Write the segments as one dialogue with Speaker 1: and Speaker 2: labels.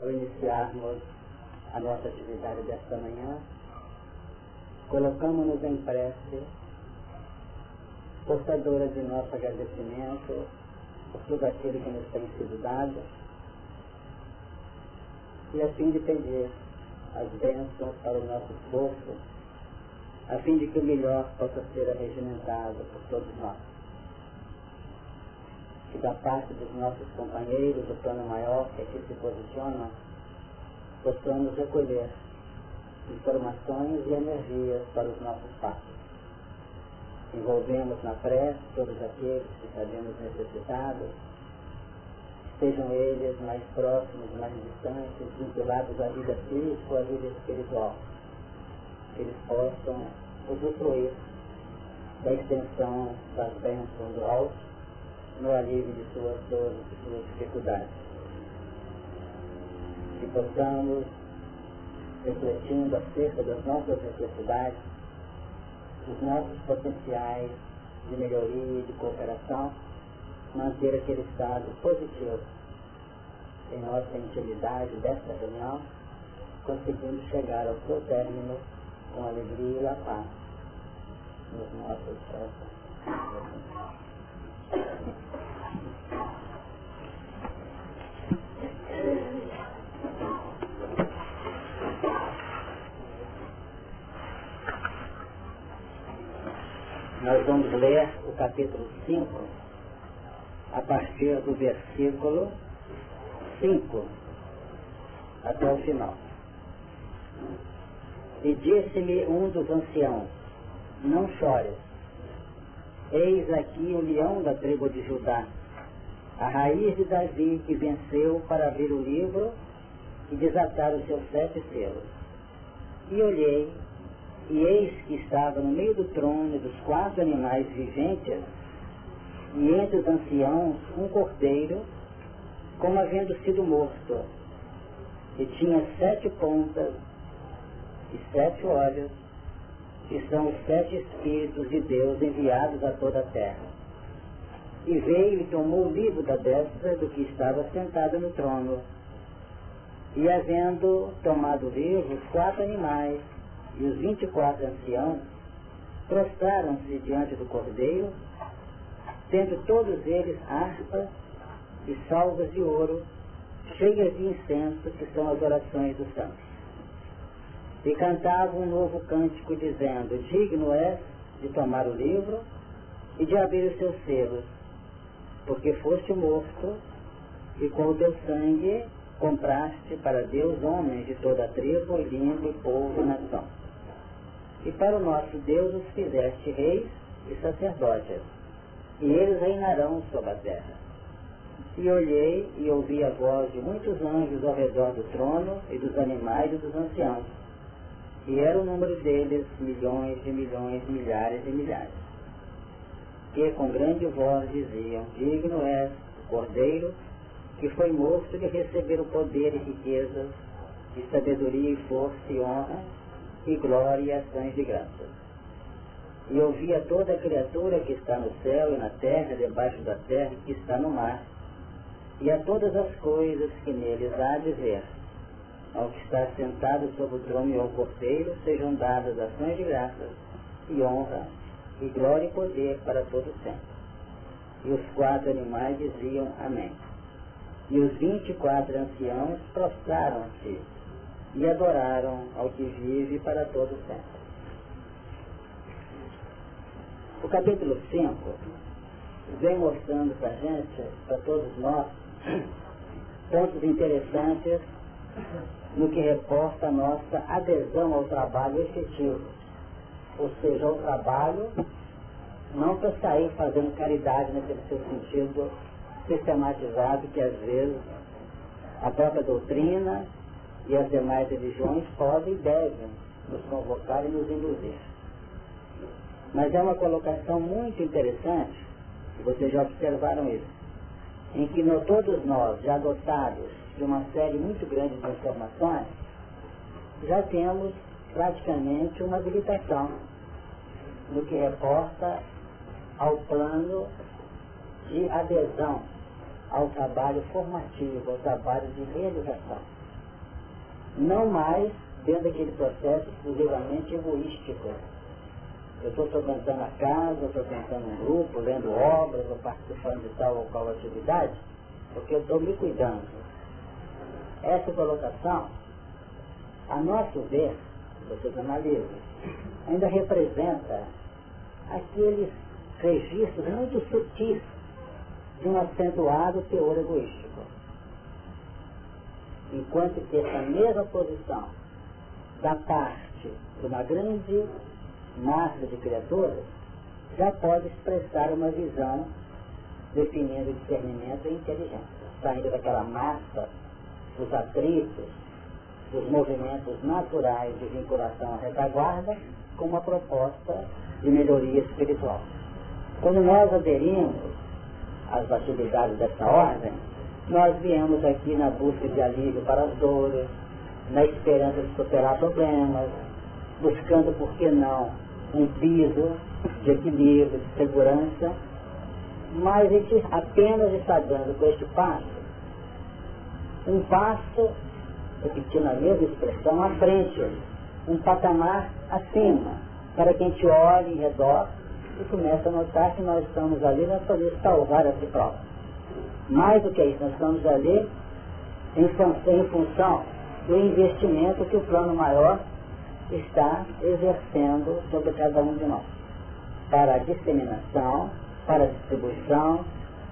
Speaker 1: ao iniciarmos a nossa atividade desta manhã, colocamos-nos em prece, portadora de nosso agradecimento por tudo aquilo que nos tem sido dado, e a fim de pedir as bênçãos para o nosso esforço, a fim de que o melhor possa ser arregimentado por todos nós. Que da parte dos nossos companheiros do plano maior que aqui se posiciona, possamos recolher informações e energias para os nossos passos. Envolvemos na prece todos aqueles que sabemos necessitados, sejam eles mais próximos, mais distantes, vinculados à vida física ou à vida espiritual. Que eles possam usufruir da extensão das bênçãos do alto no alívio de suas dores e suas dificuldades. Que possamos, refletindo acerca das nossas necessidades, dos nossos potenciais de melhoria e de cooperação, manter aquele estado positivo em nossa intimidade desta reunião, conseguindo chegar ao seu término com alegria e a paz nos nossos corações. Nós vamos ler o capítulo 5 a partir do versículo 5 até o final. E disse-me um dos anciãos, não chores, eis aqui o leão da tribo de Judá, a raiz de Davi que venceu para abrir o livro e desatar os seus sete selos. E olhei, e eis que estava no meio do trono dos quatro animais viventes, e entre os anciãos um cordeiro, como havendo sido morto, e tinha sete pontas e sete olhos, que são os sete Espíritos de Deus enviados a toda a terra. E veio e tomou o livro da destra do que estava sentado no trono. E havendo tomado o livro, os quatro animais e os vinte e quatro anciãos prostraram-se diante do cordeiro tendo todos eles harpas e salvas de ouro, cheias de incenso, que são as orações dos santos. E cantavam um novo cântico, dizendo, digno és de tomar o livro e de abrir os seus selos, porque foste morto e com o teu sangue compraste para Deus homens de toda a tribo, língua, povo e nação. E para o nosso Deus os fizeste reis e sacerdotes e eles reinarão sobre a terra. E olhei e ouvi a voz de muitos anjos ao redor do trono e dos animais e dos anciãos. E era o número deles milhões de milhões, milhares e milhares. Que com grande voz diziam, digno és o Cordeiro, que foi morto de receber o poder e riquezas, e sabedoria e força e honra, e glória e ações de graças e ouvia toda a criatura que está no céu e na terra, debaixo da terra, que está no mar, e a todas as coisas que neles há de ver. Ao que está sentado sobre o trono e ao corteiro, sejam dadas ações de graças, e honra, e glória e poder para todo sempre. E os quatro animais diziam Amém. E os vinte e quatro anciãos prostraram-se e adoraram ao que vive para todo sempre. O capítulo 5 vem mostrando para a gente, para todos nós, pontos interessantes no que reporta a nossa adesão ao trabalho efetivo. Ou seja, ao trabalho não para sair fazendo caridade naquele seu sentido sistematizado que às vezes a própria doutrina e as demais religiões podem e devem nos convocar e nos induzir. Mas é uma colocação muito interessante, vocês já observaram isso, em que no, todos nós, já dotados de uma série muito grande de informações, já temos praticamente uma habilitação no que reporta ao plano de adesão ao trabalho formativo, ao trabalho de realização. não mais dentro daquele processo exclusivamente egoístico. Eu estou frequentando a casa, estou frequentando um grupo, lendo obras, ou participando de tal ou qual atividade, porque eu estou me cuidando. Essa colocação, a nosso ver, vocês analisam, ainda representa aqueles registros muito sutis de um acentuado teor egoístico. Enquanto que essa mesma posição da parte de uma grande massa de criaturas já pode expressar uma visão definindo discernimento e inteligência, saindo daquela massa dos atritos, dos movimentos naturais de vinculação à retaguarda, com uma proposta de melhoria espiritual. Quando nós aderimos às atividades dessa ordem, nós viemos aqui na busca de alívio para as dores, na esperança de superar problemas, buscando, por que não, um piso de equilíbrio, de segurança, mas a gente apenas está dando com este passo um passo, repetindo a mesma expressão, à frente, um patamar acima, para que a gente olhe em redor e comece a notar que nós estamos ali para poder salvar a si próprio. Mais do que isso, nós estamos ali em em função do investimento que o plano maior está exercendo sobre cada um de nós. Para a disseminação, para a distribuição,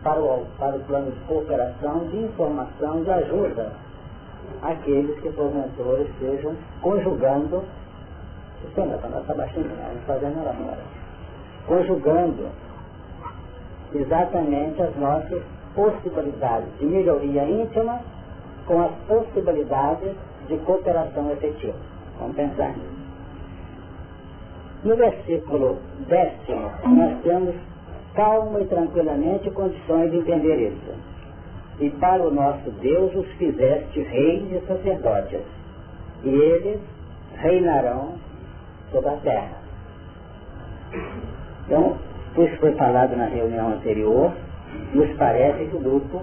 Speaker 1: para o, para o plano de cooperação, de informação, de ajuda àqueles que porventura estejam conjugando, sistema para nossa baixinha, vamos fazendo ela agora, conjugando exatamente as nossas possibilidades de melhoria íntima com as possibilidades de cooperação efetiva. Vamos pensar nisso. No versículo décimo, nós temos calma e tranquilamente condições de entender isso. E para o nosso Deus os fizeste reis e sacerdotes, e eles reinarão sobre a terra. Então, isso foi falado na reunião anterior, nos parece que o grupo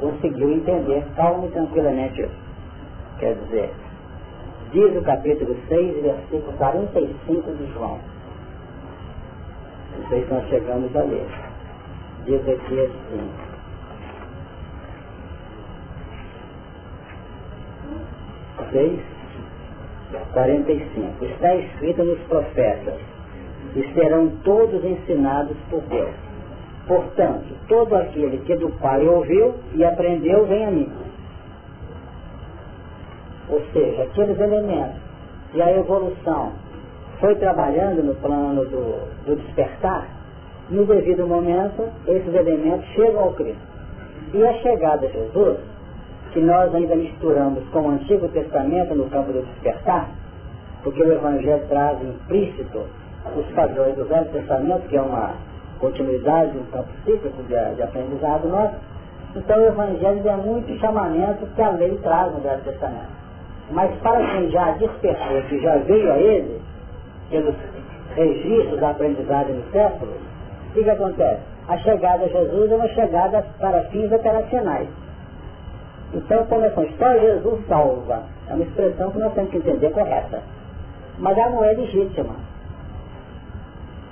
Speaker 1: conseguiu entender calma e tranquilamente isso. Quer dizer, diz o capítulo 6, versículo 45 de João. Se nós chegamos a ler. Diz aqui assim. Seis, 45. Está escrito nos profetas, e serão todos ensinados por Deus. Portanto, todo aquele que do Pai ouviu e aprendeu, vem a mim. Ou seja, aqueles elementos e a evolução foi trabalhando no plano do, do despertar, no devido momento, esses elementos chegam ao Cristo. E a chegada de Jesus, que nós ainda misturamos com o Antigo Testamento no campo do despertar, porque o Evangelho traz implícito os padrões do Velho Testamento, que é uma continuidade, um campo cíclico de, de aprendizado nosso, então o Evangelho é muito chamamento que a lei traz no Velho Testamento. Mas para quem já despertou, que já veio a ele, pelos registros da aprendizagem no século, o que, que acontece? A chegada a Jesus é uma chegada para fins operacionais. Então, como é que só Jesus salva? É uma expressão que nós temos que entender correta. Mas ela não é legítima.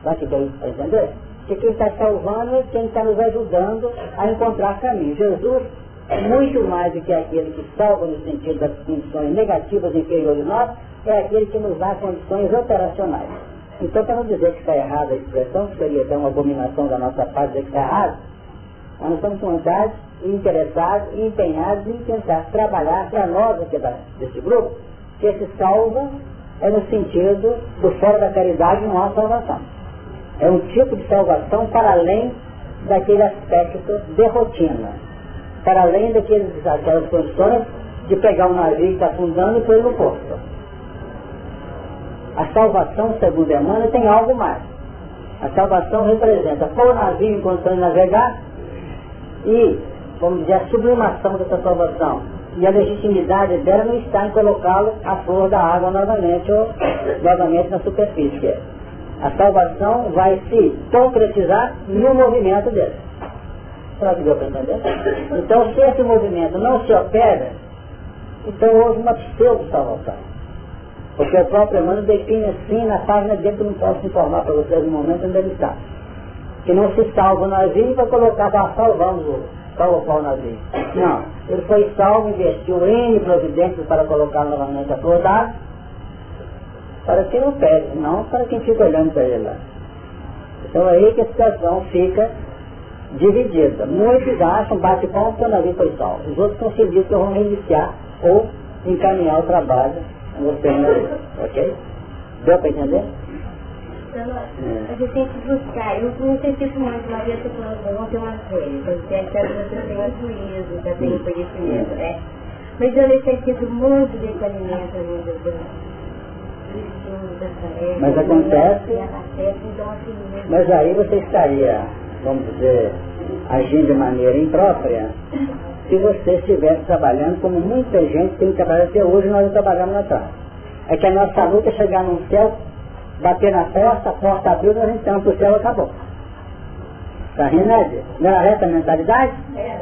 Speaker 1: Vai que deu para entender? Que quem está salvando é quem está nos ajudando a encontrar caminho. Jesus, muito mais do que aquele que salva no sentido das condições negativas inferiores de nós, é aquele que nos dá condições operacionais. Então, para não dizer que está errada a expressão, que seria até uma abominação da nossa parte dizer que está errado, nós estamos com vontade, interessados empenhados em tentar trabalhar para nós aqui desse grupo, que esse salva é no sentido do fora da caridade não há salvação. É um tipo de salvação para além daquele aspecto de rotina, para além daqueles, daquelas condições de pegar um navio que está afundando e pôr no porto. A salvação, segundo Emmanuel, tem algo mais. A salvação representa pôr o navio em de navegar e, vamos dizer, a sublimação dessa salvação. E a legitimidade dela não está em colocá-lo à flor da água novamente ou novamente na superfície. A salvação vai se concretizar no movimento dele. Será que deu para entender? Então, se esse movimento não se opera, Então houve uma pseudo-salvação. Porque o próprio Emmanuel define assim na página dele, que eu não posso informar para vocês no momento onde ele está. Que não se salva o navio vai colocar, ah, salvamos o salvar o navio. Não, ele foi salvo, investiu N providências para colocar novamente a flor para quem não pede, não para quem fica olhando para ele lá. Então é aí que a situação fica dividida. Muitos acham, bate palma o navio foi salvo. Os outros estão que vão reiniciar ou encaminhar o trabalho você não ok? Deu para entender?
Speaker 2: É. A gente tem que buscar, eu não sei se muito, mas eu estou falando, vão ter umas coisas, você acha que você tem o juízo, já tem o conhecimento, né? Mas eu necessito muito desse alimento, meu Deus.
Speaker 1: Mas acontece, mas aí você estaria, vamos dizer, agindo de maneira imprópria, se você estivesse trabalhando como muita gente tem trabalhado até hoje, nós não trabalhamos na tarde. É que a nossa luta é chegar num céu, bater na porta, a porta abriu, nós entramos para o céu acabou. Está rindo, né? Não era essa a mentalidade? Era.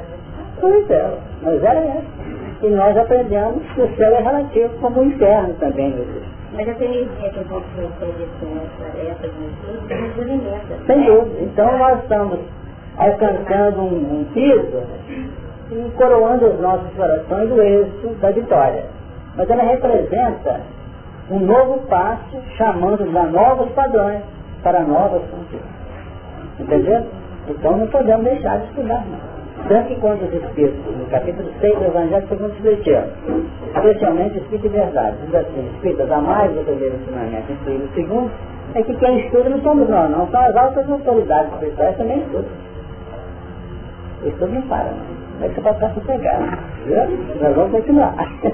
Speaker 1: Pois é, mas era essa. E nós aprendemos que o céu é relativo como o inferno também, meu Deus.
Speaker 2: Mas essa energia que a gente recebe com essa, essas nos alimenta.
Speaker 1: Sem dúvida. Então nós estamos alcançando um, um piso e coroando os nossos corações do êxito da vitória. Mas ela representa um novo passo chamando a novos padrões para novas conquistas. Entendeu? Então não podemos deixar de estudar. Não. Tanto que quando os Espíritos, no capítulo 6 do Evangelho segundo o Espiritismo, especialmente o Espírito de Verdade, diz assim, Espíritas, a mais do primeiro ensinamento, inclusive o segundo, é que quem estuda não somos nós, não, são as altas autoridades espirituais também estudam. O estudo não para, não. Aí você pode estar sossegado. Nós vamos continuar.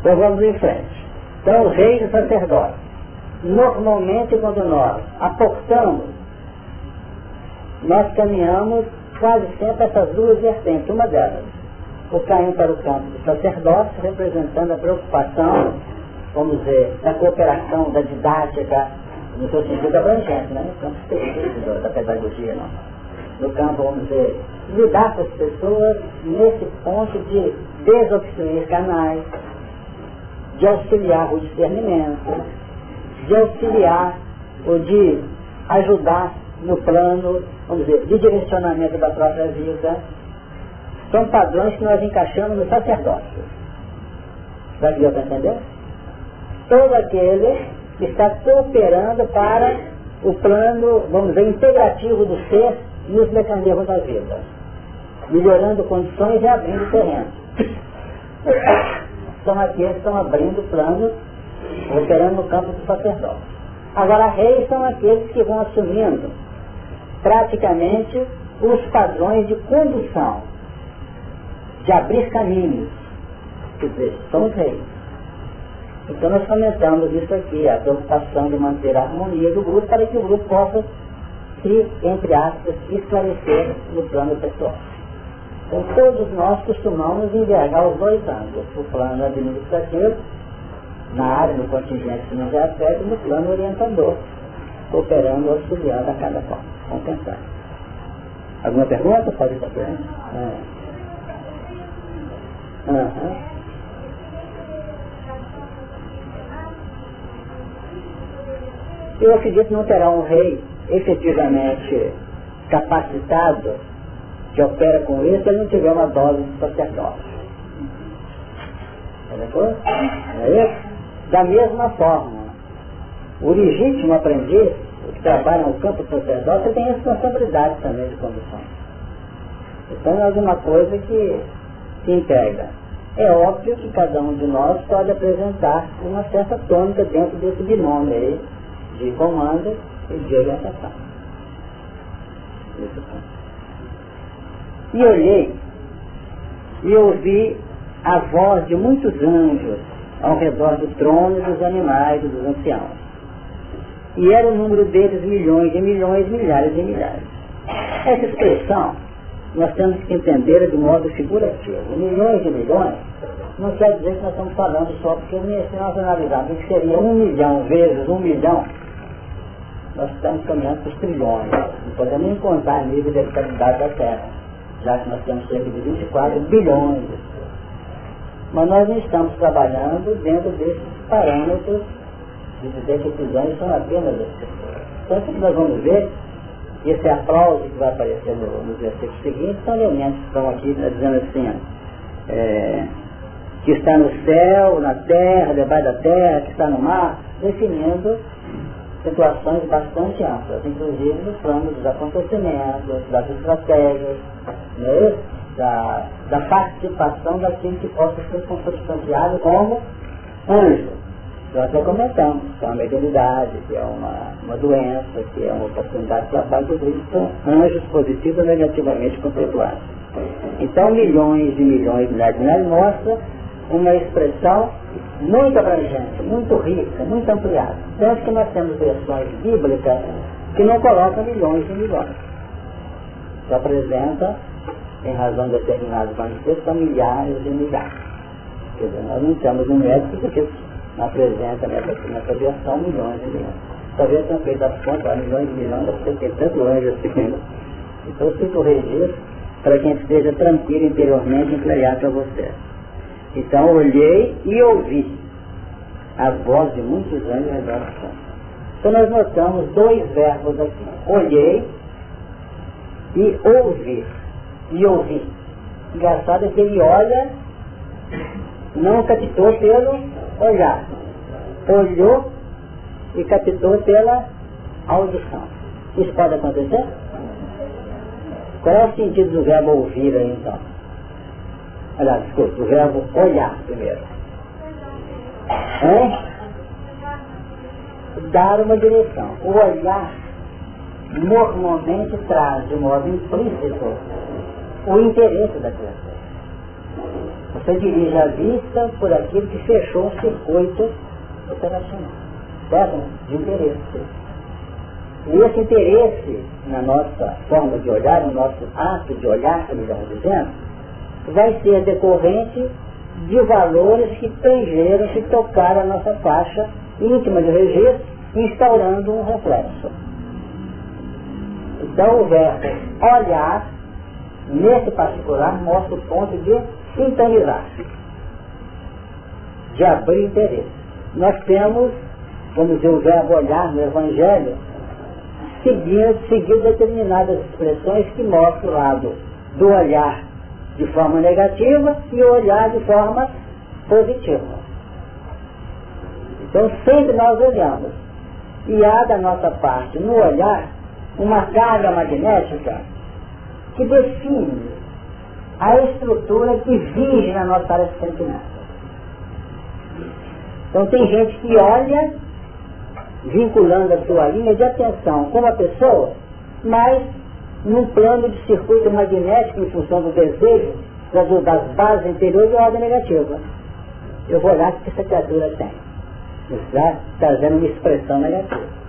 Speaker 1: então vamos em frente. Então, os reis e sacerdotes. Normalmente, quando nós aportamos, nós caminhamos quase sempre essas duas vertentes. Uma delas, o caminho para o campo do sacerdócio, representando a preocupação, vamos dizer, da cooperação, da didática, no seu sentido abrangente, né? no campo específico da pedagogia, não no campo, vamos dizer, lidar com as pessoas nesse ponto de desobstruir canais, de auxiliar o discernimento, de auxiliar ou de ajudar no plano, vamos dizer, de direcionamento da própria vida. São padrões que nós encaixamos no sacerdócio. Vai que para entender? Todo aquele que está cooperando para o plano, vamos dizer, integrativo do ser e os mecanismos da vida, melhorando condições e abrindo terreno. São aqueles que estão abrindo planos, operando no campo do sacerdócio. Agora, reis são aqueles que vão assumindo praticamente os padrões de condução, de abrir caminhos. Quer são os reis. Então nós comentamos isso aqui, a preocupação de manter a harmonia do grupo para que o grupo possa se, entre aspas, esclarecer no plano pessoal. Então todos nós costumamos envergar os dois ângulos, o plano administrativo, na área, no contingente afeta, e no plano orientador, operando auxiliando a cada qual. Vamos pensar. Alguma pergunta? Pode fazer. É. Uhum. Eu acredito que não terá um rei efetivamente capacitado, que opera com isso, ele não tiver uma dose de sacerdócio. É isso? Da mesma forma, o legítimo aprendiz, o que trabalha no campo sacerdócio, tem responsabilidade também de condução. Então é alguma coisa que, que integra. É óbvio que cada um de nós pode apresentar uma certa tônica dentro desse binômio aí de comando e de orientação. E olhei e ouvi a voz de muitos anjos ao redor do trono dos animais e dos anciãos. E era o número deles milhões e milhões, milhares e milhares. Essa expressão nós temos que entender de modo figurativo. Milhões de milhões não quer dizer que nós estamos falando só porque se nós analisarmos que seria um milhão vezes um milhão, nós estamos caminhando os trilhões. Não podemos nem contar a nível de habitabilidade da Terra, já que nós temos cerca de 24 bilhões de pessoas. Mas nós estamos trabalhando dentro desses parâmetros de dizer que anjos são apenas as pessoas. Então, o que nós vamos ver, e esse aplauso que vai aparecer no, no versículo seguinte, são elementos que estão aqui né, dizendo assim, é, que está no céu, na terra, debaixo da terra, que está no mar, definindo situações bastante amplas, inclusive no plano dos acontecimentos, das estratégias, né, da, da participação daquilo que possa ser substanciado como anjo. Nós até comentamos, que é uma mediunidade, que é uma, uma doença, que é uma oportunidade de trabalho, isso são anjos positivos ou negativamente contemplados. Então, milhões e milhões de milhares de mostra uma expressão muito abrangente, muito rica, muito ampliada. Tanto que nós temos versões bíblicas que não colocam milhões e milhões. Que apresenta, em razão de determinados manifestos, milhares e milhares. Quer dizer, nós não temos um médico porque apresenta nessa, nessa versão milhões e milhões. Talvez tenham feito as contas, milhões e milhões, porque tem tanto anjo assim. Então fico registro para quem esteja tranquilo interiormente entregar para você. Então olhei e ouvi as vozes de muitos anjos em redor do Então nós notamos dois verbos aqui. Olhei e ouvi. E ouvi. Engraçado é que ele olha, não captou pelo olhar. Olhou e captou pela audição. Isso pode acontecer? Qual é o sentido do verbo ouvir aí então? Aliás, desculpa, o verbo olhar primeiro. É? Dar uma direção. O olhar normalmente traz de modo implícito o interesse da criatura. Você dirige a vista por aquilo que fechou um circuito operacional. Certo? De interesse. E esse interesse na nossa forma de olhar, no nosso ato de olhar, como estamos dizendo, vai ser decorrente de valores que tangeram, que tocaram a nossa faixa íntima de registro, instaurando um reflexo. Então o verbo olhar, nesse particular, mostra o ponto de sintonizar, de abrir interesse. Nós temos, vamos dizer, o verbo olhar no Evangelho, seguindo determinadas expressões que mostram o lado do olhar de forma negativa e olhar de forma positiva. Então sempre nós olhamos. E há da nossa parte, no olhar, uma carga magnética que define a estrutura que vive na nossa área de sentimento. Então tem gente que olha, vinculando a sua linha de atenção com a pessoa, mas num plano de circuito magnético em função do desejo, das bases interiores de ordem negativa. Eu vou olhar o que essa criatura tem. Está trazendo uma expressão negativa.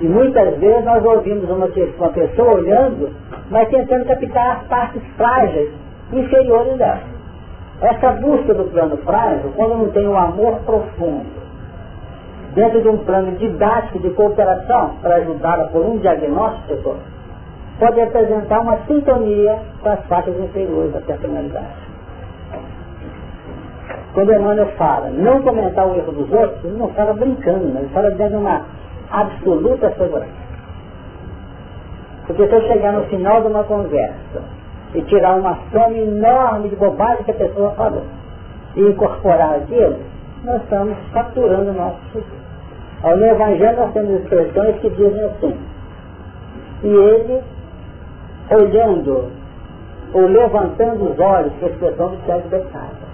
Speaker 1: E muitas vezes nós ouvimos uma, uma pessoa olhando, mas tentando captar as partes frágeis, inferiores dela. Essa busca do plano frágil, quando não tem um amor profundo, dentro de um plano didático de cooperação para ajudá-la por um diagnóstico, pode apresentar uma sintonia com as faixas inferiores da personalidade. Quando Emmanuel fala não comentar o erro dos outros, ele não fala brincando, ele fala dando uma absoluta segurança. Porque se eu chegar no final de uma conversa e tirar uma soma enorme de bobagem que a pessoa falou e incorporar aquilo, nós estamos capturando o nosso futuro. Ao no Evangelho nós temos expressões que dizem assim, e ele, olhando ou levantando os olhos, que é a expressão do Tiago de casa,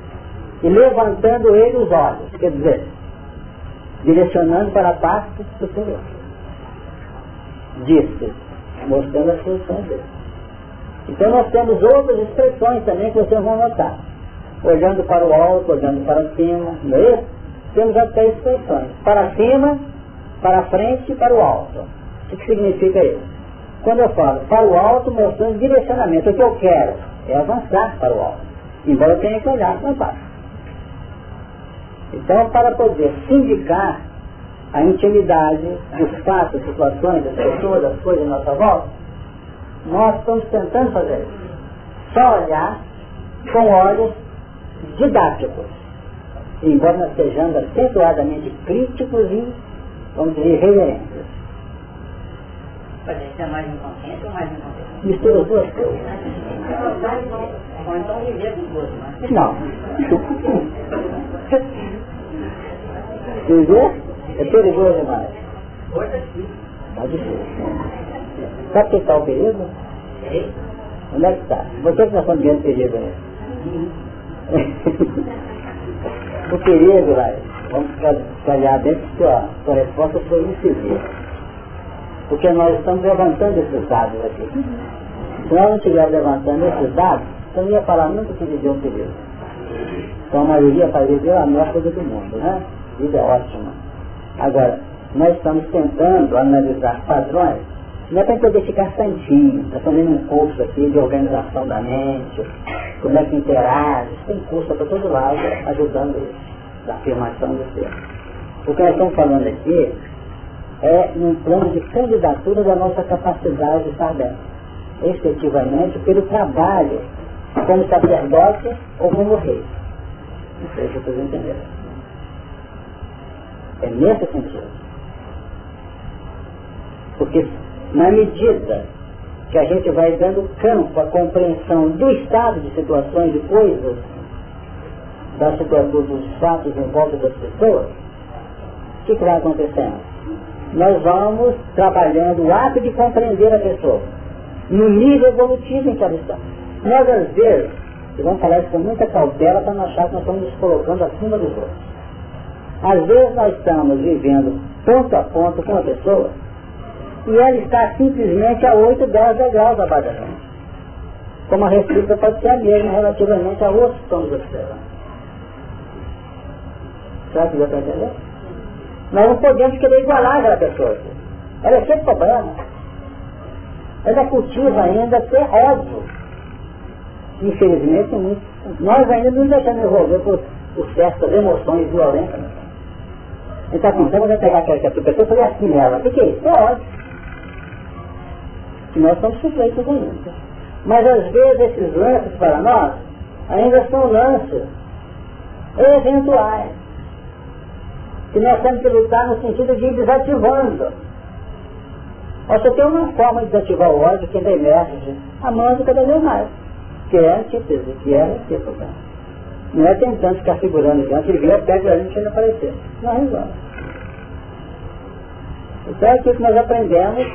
Speaker 1: e levantando ele os olhos, quer dizer, direcionando para a parte superior. Disse, mostrando a solução dele. Então nós temos outras expressões também que vocês vão notar. Olhando para o alto, olhando para cima, não é isso? Temos até expressões. Para cima, para frente e para o alto. O que significa isso? Quando eu falo para o alto, mostrando direcionamento, o que eu quero é avançar para o alto. Embora eu tenha que olhar para baixo. Então, para poder sindicar a intimidade dos fatos, situações, das pessoas, das coisas à nossa volta, nós estamos tentando fazer isso. Só olhar com olhos didáticos, embora nós sejamos acentuadamente críticos e, vamos dizer, reverentes.
Speaker 3: Pode ser mais inconsciente ou mais inconsciente?
Speaker 1: Mistura as duas coisas.
Speaker 3: Ou então viver dos duas, mas...
Speaker 1: Não. Viver é perigoso demais.
Speaker 3: É difícil.
Speaker 1: Tá. Sabe que está o perigo? Onde é que está? Você que nós estamos vendo perigo aí. O perigo, vai, vamos calhar dentro que sua, sua resposta foi incisiva. Porque nós estamos levantando esses dados aqui. Se nós não estivermos levantando esses dados, não ia falar nunca que viveu um período. Então a maioria vai viver a melhor coisa do mundo, né? Vida é ótima. Agora, nós estamos tentando analisar padrões, não é para poder ficar santinho, está fazendo um curso aqui de organização da mente, como é que interage, tem curso para todo lado ajudando isso, da afirmação do ser. O que nós estamos falando aqui é num plano de candidatura da nossa capacidade de estar dentro, efetivamente pelo trabalho como sacerdote ou como rei. Não sei se vocês entenderam. É nesse sentido. Porque na medida que a gente vai dando campo à compreensão do estado de situações de coisas, da situação dos fatos em volta das pessoas, o que, que vai acontecendo? Nós vamos trabalhando o ato de compreender a pessoa, no nível evolutivo em que ela está. Nós, às vezes, e vamos falar isso com muita cautela para não achar que nós estamos nos colocando acima dos outros. Às vezes nós estamos vivendo ponto a ponto com a pessoa e ela está simplesmente a 8, 10 degraus da gente. Como a receita pode ser a mesma relativamente a outros que estamos observando. Será que já está entendendo? Nós não podemos querer igualar aquela pessoa. Ela é sempre problema. Ela cultiva ainda ser ódio. Infelizmente, muito. nós ainda não deixamos envolver por, por certas emoções violentas. Então, assim, então você pegar aquela pessoa e fazer assim nela. O que, é isso? É ódio que nós somos sujeitos ainda. Mas às vezes esses lances para nós ainda são lances eventuais. Que nós temos que lutar no sentido de ir desativando. Você tem uma forma de desativar o ódio que ainda emerge, amando cada vez mais. Que é a antítese, que é a recíproca. Não é tentando ficar segurando diante e vir perto da gente ainda aparecer. Não resolve. Então é aquilo que nós aprendemos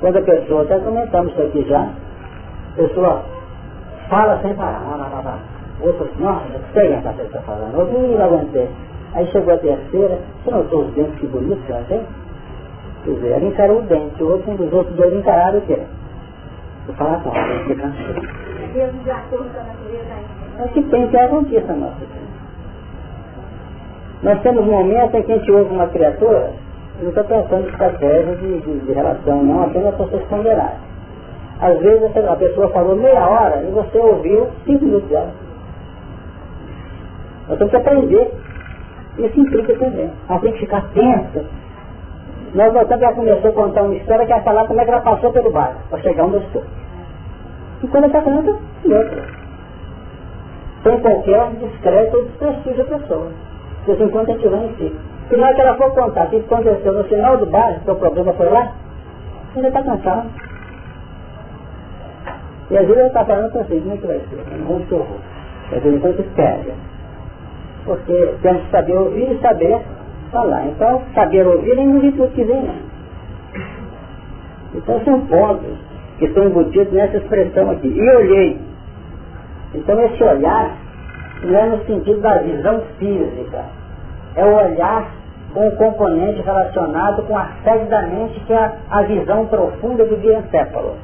Speaker 1: quando a pessoa, até comentamos isso aqui já, a pessoa fala sem parar, lá, lá, lá, lá. Outra, nossa, eu sei o que a pessoa está falando, eu não aguentei. Aí chegou a terceira, você notou os dentes que bonitos que ela tem? Quer dizer, ela encarou o dente, o outro, um dos outros dois encararam o quê? O falatório, a explicação. É que tem que é a notícia nossa. Nós temos momentos em que a gente ouve uma criatura não estou pensando em estratégia de, de, de, relação, não apenas para vocês ponderarem. Às vezes a pessoa falou meia hora e você ouviu cinco minutos dela. Nós temos que aprender. Isso implica também. Nós temos que ficar atento. Nós voltamos a começar a contar uma história que é falar como é que ela passou pelo bairro, para chegar onde estou. E quando está falando, outra. Sem qualquer descrédito ou desprestígio a pessoa. Porque enquanto a gente vai em si. Se na hora que ela for contar o que aconteceu no final do bairro, que o problema foi lá, ainda está cansado. E às vezes ela está falando com assim, como é que vai ser? Vamos que eu vou. Às vezes enquanto pega. Porque temos que saber ouvir e saber falar. Então, saber ouvir nem no tudo que vem. Então são pontos que estão embutidos nessa expressão aqui. E olhei. Então esse olhar não é no sentido da visão física. É o olhar com componente relacionado com a sede da mente, que é a, visão profunda do diencéfalo.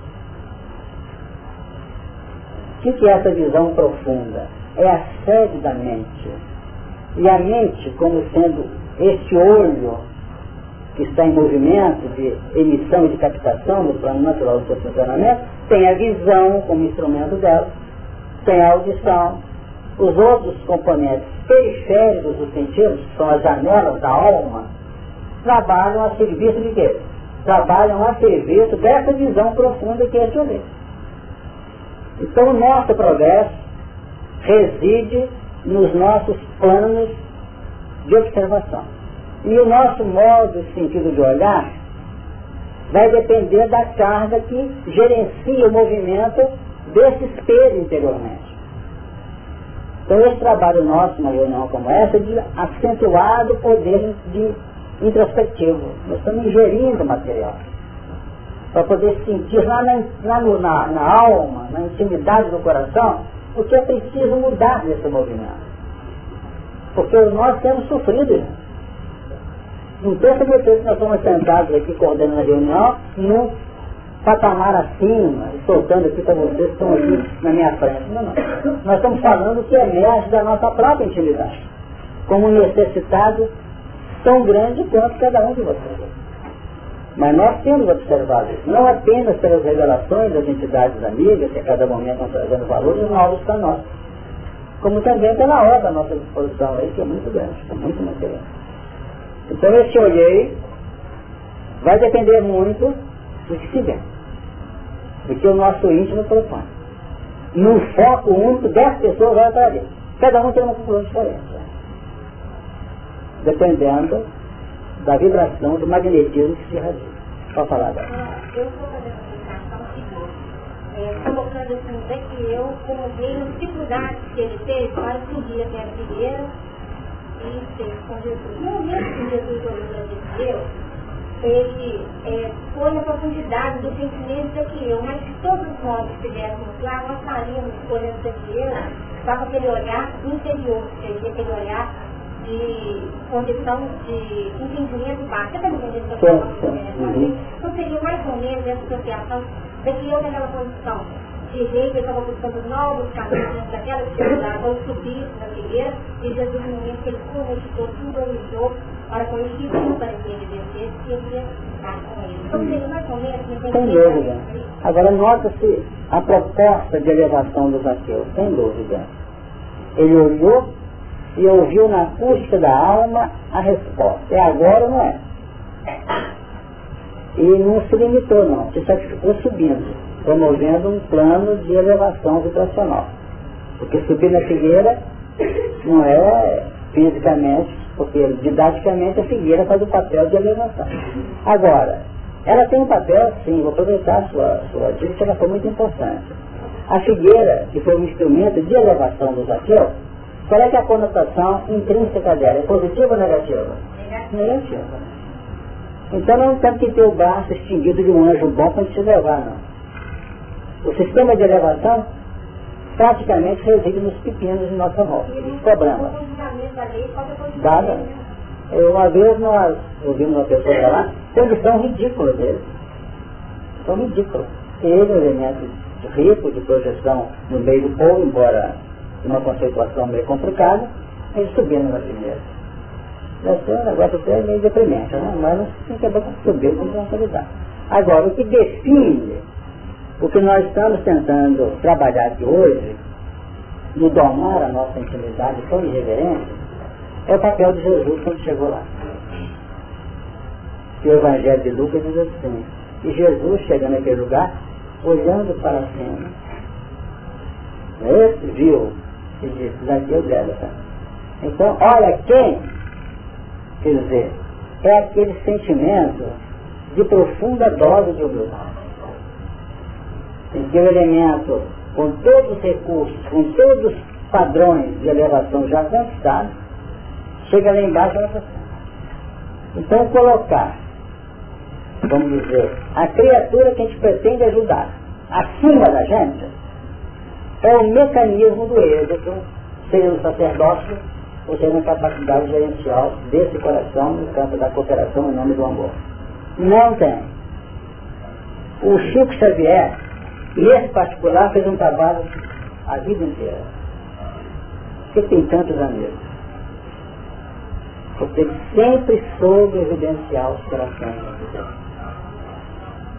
Speaker 1: O que é essa visão profunda? É a sede da mente. E a mente, como sendo este olho que está em movimento de emissão e de captação no plano natural do seu funcionamento, tem a visão como instrumento dela, tem a audição, os outros componentes periféricos dos sentidos, que são as janelas da alma, trabalham a serviço de quê? Trabalham a serviço dessa visão profunda que é de olhar. Então o nosso progresso reside nos nossos planos de observação. E o nosso modo, sentido de olhar, vai depender da carga que gerencia o movimento desse espelho interiormente. Então esse trabalho nosso, numa reunião como essa, é de acentuado poder de introspectivo. Nós estamos ingerindo material. Para poder sentir lá, na, lá no, na, na alma, na intimidade do coração, o que é preciso mudar nesse movimento. Porque nós temos sofrido. Não pensa que nós estamos sentados aqui coordenando a reunião num patamar acima, soltando aqui para vocês que estão aqui na minha frente. Não, não. Nós estamos falando que emerge da nossa própria intimidade, como um necessitado tão grande quanto cada um de vocês. Mas nós temos observado isso, não apenas pelas revelações das entidades amigas, que a cada momento estão trazendo valores novos para nós, como também pela hora da nossa disposição aí, que é muito grande, é muito, grande. Então esse olhei vai depender muito do que se vê do que o nosso íntimo propõe. Num foco único, dez pessoas vão para ali. Cada um tem uma conclusão diferente. Dependendo da vibração, do magnetismo que se irradia. Pode falar agora.
Speaker 4: Eu estou fazendo é, colocando assim, é que eu coloquei as dificuldades que ele teve para subir até a figueira e ser com Jesus. No momento que Jesus olhou para Deus, ele é, foi a profundidade do sentimento daqui eu, mas se todos nós estivéssemos lá, nós estaríamos escolhendo daqui eu, estava aquele olhar interior, seria aquele olhar de condição de entendimento básico. Você está entendendo o que eu estou falando? Então seria mais ou menos essa associação daqui eu naquela condição de rei que estava buscando novos caminhos daquela atividade, ou subir na figueira, e Jesus no momento que ele conectou, sintonizou para com ele que ele descesse, que ele ia estar com ele. Então seria mais ou menos...
Speaker 1: Sem dúvida. Agora nota-se a proposta de elevação do Zaqueu, sem dúvida. Ele olhou e ouviu na acústica da alma a resposta. É agora ou não é? E não se limitou não, se sacrificou subindo promovendo um plano de elevação vibracional. Porque subir na figueira não é fisicamente, porque didaticamente a figueira faz o papel de elevação. Agora, ela tem um papel, sim, vou aproveitar a sua, sua dica, que ela foi muito importante. A figueira, que foi um instrumento de elevação do Zaqueu, qual é, é a conotação intrínseca dela? É positiva ou negativa? Negativa. Então não temos que ter o braço extinguido de um anjo bom para te levar, não. O sistema de elevação praticamente reside nos pepinos de nossa volta, problemas. Dada. Uma vez nós ouvimos uma pessoa falar, condição ridícula dele. São ridículas. Ele, um elemento rico de projeção no meio do povo, embora uma conceituação meio complicada, ele subindo na primeira. Deve ser um negócio até meio deprimente, né? mas não tem que subir com responsabilidade. Agora, o que define o que nós estamos tentando trabalhar aqui hoje, de domar a nossa intimidade tão irreverente, é o papel de Jesus quando chegou lá. o Evangelho de Lucas diz assim, e Jesus chega naquele lugar, olhando para cima, esse viu e disse, Zaqueu dela. Então, olha quem, quer dizer, é aquele sentimento de profunda dose de humildade em que o elemento, com todos os recursos, com todos os padrões de elevação já conquistados, chega lá embaixo e vai Então colocar, vamos dizer, a criatura que a gente pretende ajudar acima da gente, é o mecanismo do êxito, seja no sacerdócio, ou seja na capacidade gerencial desse coração no campo da cooperação em nome do amor. Não tem. O Chico Xavier, e esse particular fez um trabalho a vida inteira. Porque tem tantos amigos. Porque ele sempre soube evidenciar os corações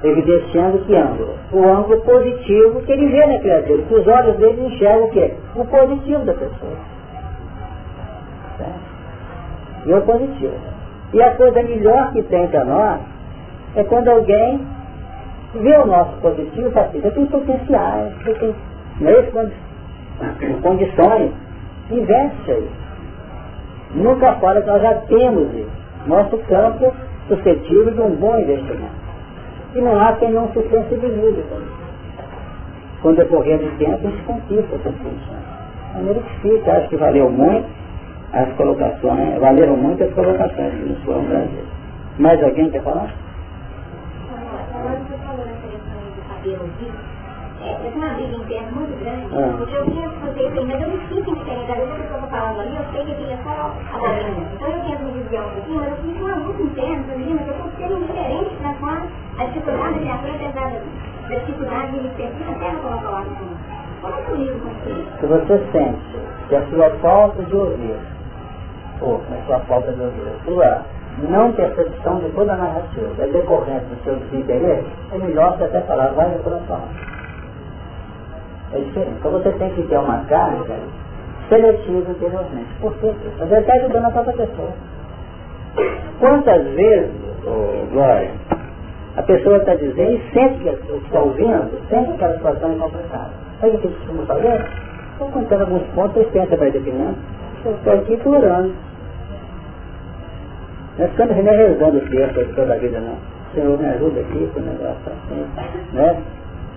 Speaker 1: Evidenciando que ângulo? O ângulo positivo que ele vê na criatura. Que os olhos dele enxergam o quê? O positivo da pessoa. E o positivo. E a coisa melhor que tem para nós é quando alguém vê o nosso positivo e assim, eu tenho potenciais, eu tenho... Isso quando condições, investe aí. Nunca fala que nós já temos isso. Nosso campo suscetível de um bom investimento. E não há quem não se sensibilize com o decorrer do tempo, a gente conquista essas condições. A maneira que acho que valeu muito as colocações, valeram muito as colocações que nos foram. Mais alguém quer falar?
Speaker 5: Eu tenho uma briga interna muito grande, ah. porque eu tinha que fazer isso, mas eu me sinto diferente. Às vezes a pessoa está falando ali, eu sei que aquilo é só a barulho. Então eu tento me desviar um pouquinho, mas eu sinto uma luta interna, mas eu estou sendo diferente para com a dificuldade de criatura, apesar da dificuldade de me perder até não colocar lá como é que eu lido com isso?
Speaker 1: Se você sente que a sua falta de ouvir, ou a sua falta de ouvir, a sua não percepção de toda a narrativa é decorrente do seu desinteresse, é melhor você até falar, vai no coração. É diferente. Então você tem que ter uma carga seletiva anteriormente. Por quê? Você está ajudando a própria pessoa. Quantas vezes, oh, Glória, a pessoa está dizendo e sente que está ouvindo, que aquela situação é complicada. Sabe o que gente costuma fazer? Estou contando alguns pontos, vocês pensam para definir. Eu estou aqui implorando. Nós ficamos nem rezando o texto toda a vida, não. Senhor, me ajuda aqui com o negócio assim, né?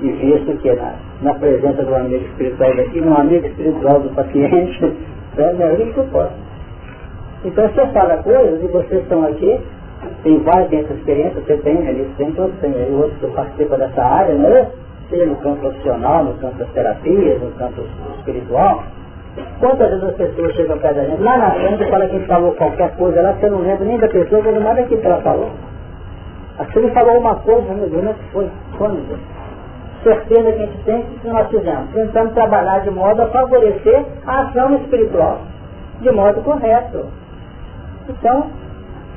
Speaker 1: e visto que na, na presença do amigo espiritual daqui, um amigo espiritual do paciente, é a única que eu posso. Então você fala coisas e vocês estão aqui, tem várias dessas experiências, você tem, ali tem, todos tem aí, outros que participam dessa área, não é? Seja no campo profissional, no campo das terapias, no campo espiritual. Quantas vezes as pessoas chegam perto da gente, lá na frente fala que falou qualquer coisa lá, você não lembra nem da pessoa, quando nada que ela falou. Ele falou uma coisa, meu Deus, não é que foi? Quando? certeza que a gente tem que nós fizemos? Tentando trabalhar de modo a favorecer a ação espiritual, de modo correto. Então,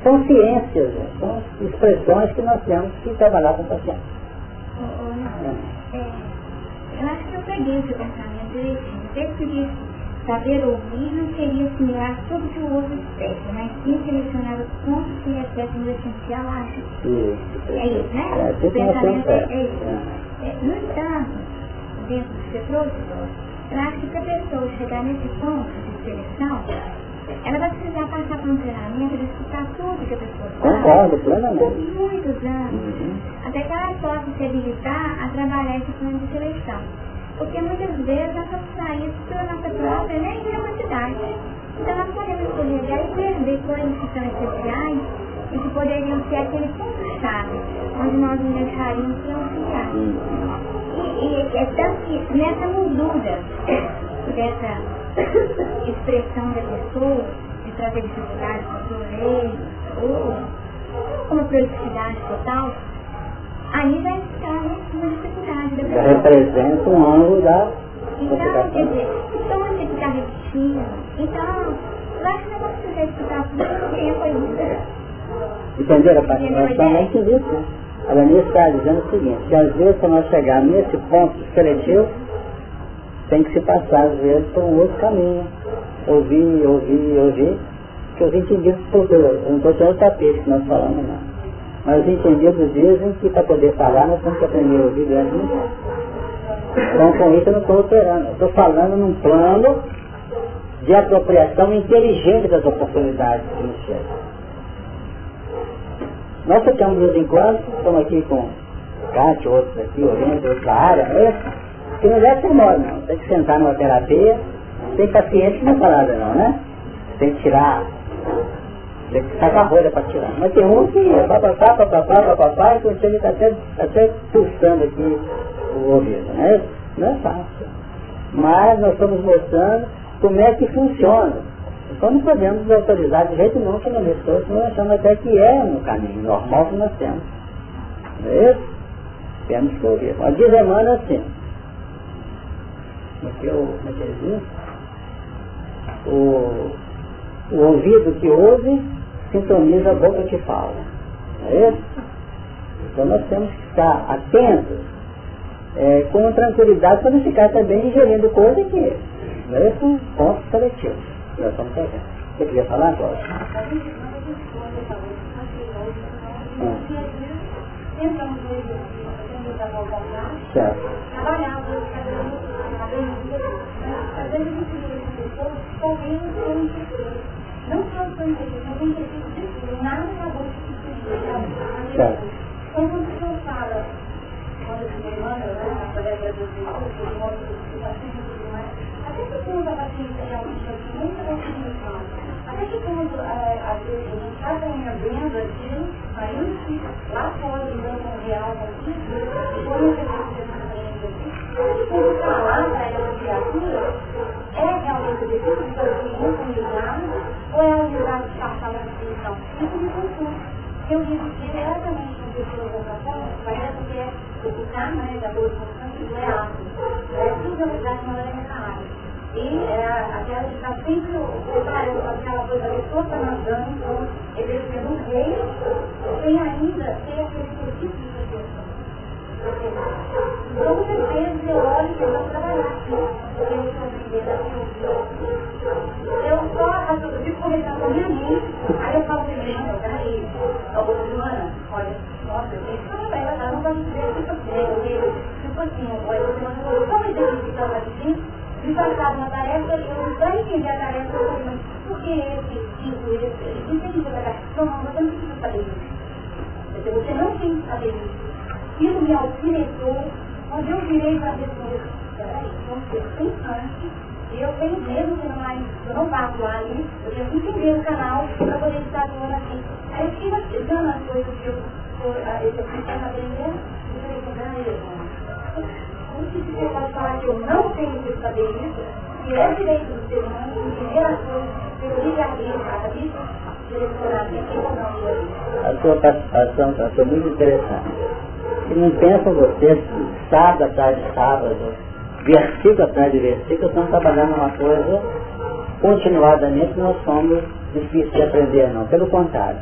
Speaker 1: são ciências, né? são expressões que nós temos que trabalhar com o paciente.
Speaker 5: É, eu acho que eu peguei esse pensamento direitinho. Disse saber ouvir não seria similar a tudo que o outro expressa, mas sim selecionar os pontos que refletem o essencial acho. É isso, né?
Speaker 1: É, o pensamento é, é isso.
Speaker 5: É. No entanto, dentro do que você trouxe, acho que a pessoa chegar nesse ponto de seleção, ela vai precisar passar por um treinamento de escutar tudo que a pessoa fala.
Speaker 1: Concordo, plenamente.
Speaker 5: Por muitos anos. Uhum. Até que ela possa se habilitar a trabalhar esse plano de seleção. Porque muitas vezes vamos sair pela nossa própria nem capacidade. Então nós podemos escolher e perder coisas que são essenciais e que poderiam ser aquele ponto-chave, onde nós nos deixaríamos auxiliar. E, e é tanto que nessa moldura dessa expressão da pessoa, de trazer dificuldade lei, ou uma prolificidade total, aí vai estar uma dificuldade da
Speaker 1: representa um ângulo da
Speaker 5: Então, quer dizer, o tom de ficar repetindo, então, eu acho que não vamos precisar escutar tudo o tempo ainda.
Speaker 1: Entenderam a participação? É isso. A Daniela está dizendo o seguinte, que às vezes para nós chegar nesse ponto seletivo, tem que se passar às vezes por um outro caminho. Ouvir, ouvir, ouvir, que os entendidos, porque eu não estou tirando o tapete que nós falamos não. Mas os entendidos dizem que para poder falar nós temos que aprender a ouvir grande Então com isso eu não estou operando, estou falando num plano de apropriação inteligente das oportunidades que nos chegam. Nós ficamos de vez em quando, estamos aqui com Cátia, outros aqui, ouvindo, outra área, é? Que não ser mole, não. Tem que sentar numa terapia, tem paciente não falada não, né? Tem que tirar, tem que sacar a rolha para tirar. Mas tem um que é papapá, papapá, papapá, e quando chega está até, tá até pulsando aqui o ouvido, né? Não é fácil. Mas nós estamos mostrando como é que funciona. Então não podemos autorizar de jeito nenhum que não pessoa, senão achando até que é um caminho normal que nós temos. Não é isso? Temos que ouvir. Mas diz Emmanuel assim. Porque o, como é que ele diz? O, o ouvido que ouve sintoniza a boca que fala. Não é isso? Então nós temos que estar atentos, é, com tranquilidade, para não ficar também ingerindo coisa que não é isso? Ponto seletivo nós estamos fazendo. Você queria falar agora? Certo.
Speaker 2: Não só sem interesse, mas de tudo. Nada acabou de se
Speaker 1: Certo.
Speaker 2: Quando senhor fala, quando eu me manda, né, através da Jesus, de modo que está tudo mais, até que ponto a paciência realmente vai ter muita vacinação? Até que ponto, às vezes, a gente está aprendendo aquilo, saindo lá fora, lidando com o real, com isso, e quando gente até que ponto falar para essa criatura é devido de fazer intimidade ou é a unidade de passar uma definição? Isso me confunde. Eu digo diretamente com pessoas da oração, parece que é o karma né, da boa função, que é ácido. É tudo, na verdade, não é nessa área. E é, aquela de estar sempre preparando aquela coisa, a pessoa está nadando, então, exercendo um rei, sem ainda ter aquele exercício de assim, me passar uma tarefa, eu vou entender a tarefa, eu falei, mas por que esse tipo, esse, entende a tarefa? Não, não, você não precisa saber isso. Você não tem que saber isso aquilo me alfinetou, quando eu virei para responder, peraí, vamos ser pensante, e eu tenho medo não, mais, eu não passo lá ali, eu tenho que entender o canal para poder estar falando aqui. Aí eu fiquei as coisas que eu, esse aqui está aprendendo, e falei, peraí, como que você pode falar que eu não tenho que saber isso, e é direito do ser humano entender as coisas pelo livre-arbítrio, cada bicho direcionado aqui ou não.
Speaker 1: A sua participação está muito interessante. E não pensam vocês, sábado atrás de sábado, versículo atrás de versículo, estão trabalhando uma coisa continuadamente, nós somos difíceis de aprender, não. Pelo contrário.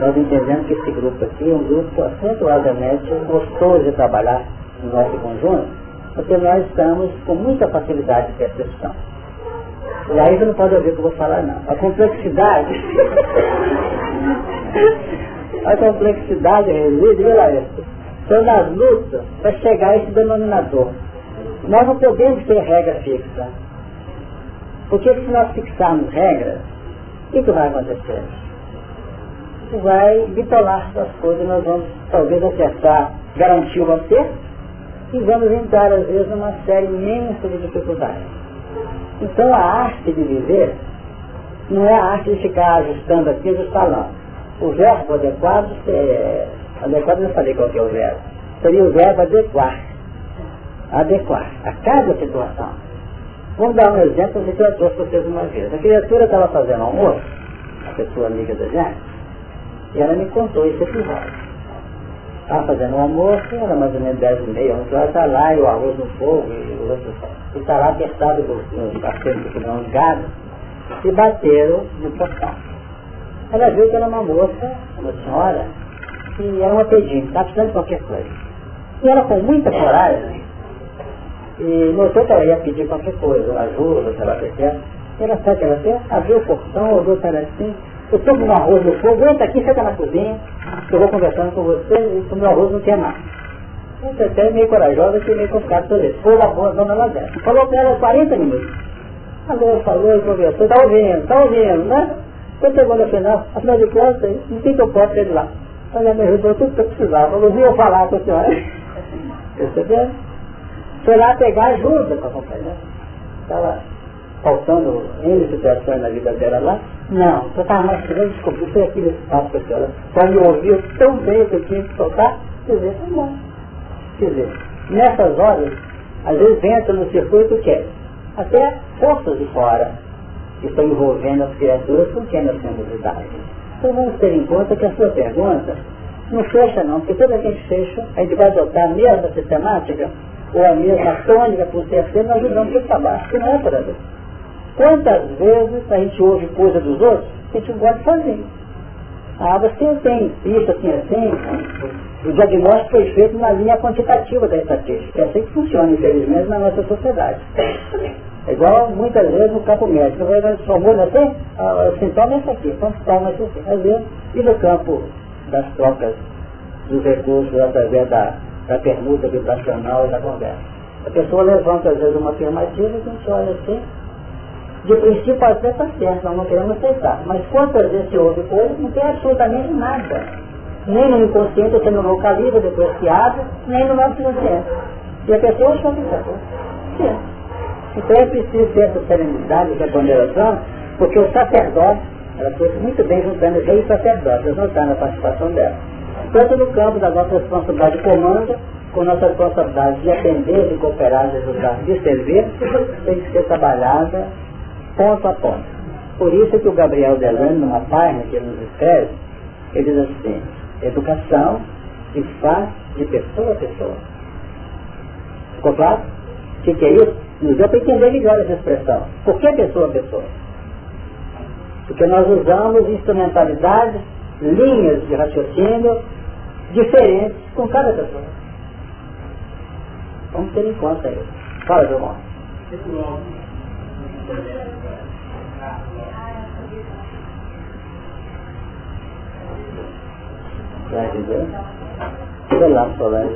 Speaker 1: Nós entendemos que esse grupo aqui é um grupo acentuadamente gostoso de trabalhar no nosso conjunto, porque nós estamos com muita facilidade de percepção. E aí você não pode ouvir o que eu vou falar, não. A complexidade. a complexidade isso são nas lutas para chegar a esse denominador. Nós não podemos ter regra fixa. Porque se nós fixarmos regras, o que, que vai acontecer? Vai bipolar as coisas, nós vamos talvez acertar, garantir o acerto, e entrar às vezes numa série imensa de dificuldades. Então a arte de viver não é a arte de ficar ajustando aqui, ajustar lá. O verbo adequado é Adequado eu falei qual é o verbo. Seria o verbo adequar. Adequar a cada situação. Vamos dar um exemplo que eu trouxe para vocês uma vez. A criatura estava fazendo almoço, a pessoa amiga da gente, e ela me contou esse episódio. Estava fazendo um almoço, era mais ou menos 10 e meia, 11 horas, está lá, e o arroz no fogo, e o outro está lá apertado nos parceiros que não gado, e bateram no portão. Ela viu que era uma moça, uma senhora, que era uma pedinte, estava precisando de qualquer coisa. E ela com muita coragem, e notou que ela ia pedir qualquer coisa, ajuda, sei lá o que é. Ela sabe que ela fez, abriu o portão, olhou para assim, eu estou com um arroz no fogo, entra aqui, senta na cozinha, eu vou conversando com você e o meu arroz não quer mais. Você até meio corajosa que meio complicado isso. Foi lá a dona dentro. Falou com ela 40 minutos. Falou, falou, conversou, está ouvindo, está ouvindo, né? Quando chegou no final, afinal de contas, não tem que eu posso ter lá. Ela me ajudou tudo que eu precisava. Não ouviu falar com a senhora. Percebeu? Foi lá pegar ajuda para acompanhar. Estava faltando N situações na vida dela lá. Não, eu estava mais querendo descobrir, foi aqui nesse papo com a senhora. Me ouviu tão bem que eu tinha que soltar. Quer dizer, tá bom. Quer dizer, nessas horas, às vezes entra no circuito que é até forças de fora que estão envolvendo as criaturas com temos idade. Então vamos ter em conta que a sua pergunta não fecha não, porque toda vez que fecha, a gente vai adotar a mesma sistemática ou a mesma tônica por terceiro, nós ajudamos para trabalho, que não é para ver. Quantas vezes a gente ouve coisa dos outros que a gente gosta de fazer? Ah, você tem isso assim, assim, o diagnóstico foi feito na linha quantitativa da estatística. É assim que funciona, infelizmente, na nossa sociedade. É igual muitas vezes no campo médico. Vai mulher assim, o sintoma é esse aqui, então toma esse aqui. Às vezes, e no campo das trocas dos recursos através da da permuta vibracional e da conversa. A pessoa levanta às vezes uma afirmativa e a gente olha assim, de princípio até está certo, nós não queremos aceitar. Mas quantas vezes se ouve coisas não tem absolutamente nada. Nem no inconsciente você não localiza depois que abre, nem no nosso consciente. E a pessoa está certo. Então é preciso ter essa serenidade, essa ponderação, porque o sacerdote, ela foi muito bem juntando rei e sacerdote, notando a participação dela. Tanto no campo da nossa responsabilidade de com nossa responsabilidade de atender, de cooperar, de ajudar, de servir, tem que ser trabalhada ponto a ponto. Por isso que o Gabriel Delano, numa página que ele nos escreve, ele diz assim, educação se faz de pessoa a pessoa. Ficou claro? O que, que é isso? Nos deu para entender melhor essa expressão. Por que pessoa a pessoa? Porque nós usamos instrumentalidades, linhas de raciocínio diferentes com cada pessoa. Vamos ter em conta isso. Fala, João. Vai dizer? Sei lá, Solange.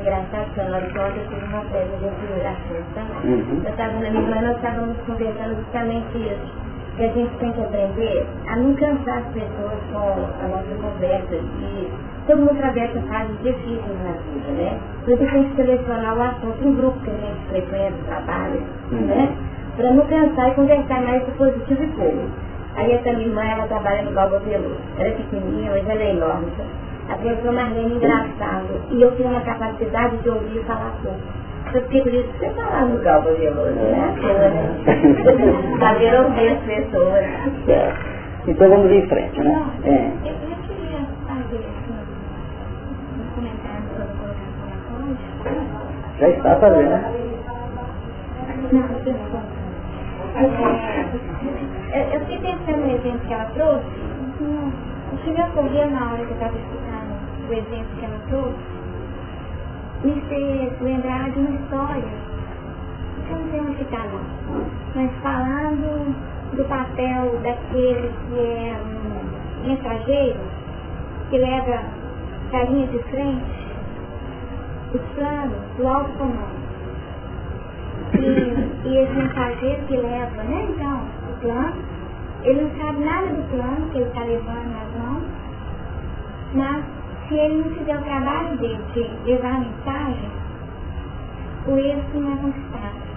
Speaker 5: Engraçado que a ontem tive uma presa de autoridade também. Uhum. Eu estava na minha irmã, nós estávamos conversando justamente isso. Que a gente tem que aprender a não cansar as pessoas com a nossa conversa. E todo mundo atravessa fases difíceis na vida, né? Por isso tem que selecionar o assunto, um grupo que a gente frequenta, trabalha, uhum. né? Para não cansar e conversar mais de positivo e pouco. Aí essa minha irmã, ela trabalha no Galba Veloso. Ela é pequenininha, mas ela é enorme. A professora Marlene engraçado. E eu tenho uma capacidade de ouvir e falar pouco. Eu fiquei por isso que você falar no Galba Veloso, né? Saber ouvir as pessoas.
Speaker 1: É. Então vamos em frente, né?
Speaker 5: Não, é. eu, eu queria fazer um comentário sobre a colocação
Speaker 1: Já está fazendo.
Speaker 5: Não. Eu fiquei pensando no exemplo que ela trouxe, o me ocorreu na hora que eu estava escutando o exemplo que ela trouxe, me fez lembrar de uma história, que eu não sei onde ficar não, mas falando do papel daquele que é um mensageiro, que leva para a linha de frente, os planos do alto comando. E, e esse mensageiro que leva, né, então, o plano, ele não sabe nada do plano que ele está levando nas mãos, mas se ele não fizer o trabalho dele de levar a mensagem, o êxito não é conquistado.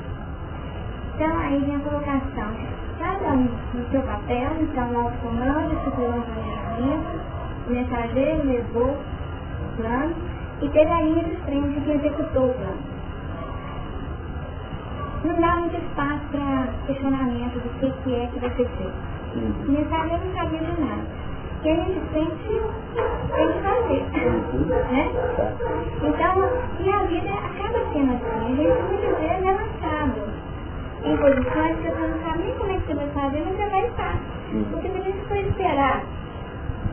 Speaker 5: Então aí vem a colocação, cada um no seu papel, então o comando, estruturou um planejamento, o mensageiro levou o plano e teve a linha de frente que executou o plano não dá muito espaço para questionamento do que, que é que vai ser feito. Uhum. Mensagem não sabia de nada. Que a gente sente, tem que fazer. Uhum. Né? Então, e a vida acaba sendo assim. A gente muitas vezes é lançado em posições que você não sabe nem como é que você vai fazer, mas você vai estar. Uhum. Porque se a gente for esperar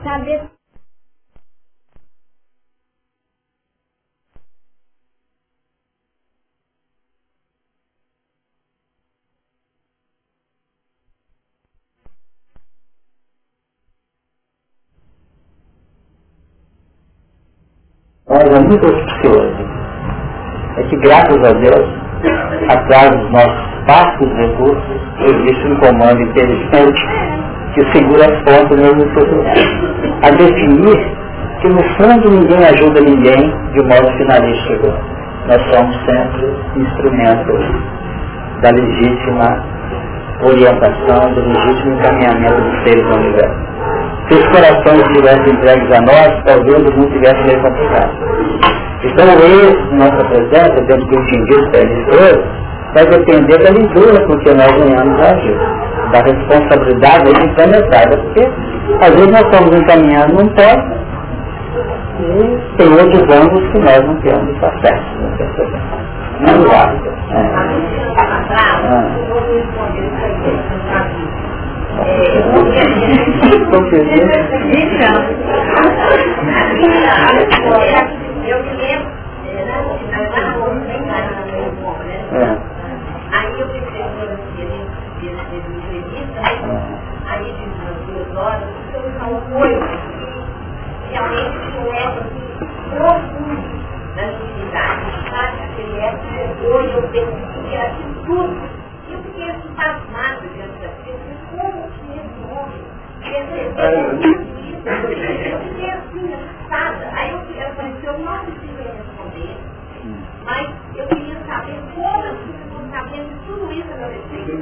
Speaker 5: saber
Speaker 1: Mas é muito auspicioso. É que graças a Deus, atrás dos nossos parcos recursos, existe um comando inteligente que segura as pontas mesmo no A definir que no fundo ninguém ajuda ninguém de um modo finalístico. Nós somos sempre instrumentos da legítima orientação, do legítimo encaminhamento dos seres do universo. Se os corações estivessem entregues a nós, talvez o mundo tivesse meio complicado. Então êxito nossa presença, dentro do entendido pela vai depender da lisura com que nós venhamos a agir, da responsabilidade de implementada, porque às vezes nós estamos encaminhando num ponto e tem outros ângulos que nós não temos certo, não percebemos. Não guarda. É. Estou
Speaker 5: perdendo. Eu me lembro, né? Aí eu pensei no dia de entrevista, aí de duas horas, são coisas que realmente não é
Speaker 2: profundo da dignidade, sabe? Aquele época, hoje eu penso que era de tudo. Eu fiquei pasmado diante daquilo mas eu queria saber como eu fiquei sabendo tudo isso aconteceu.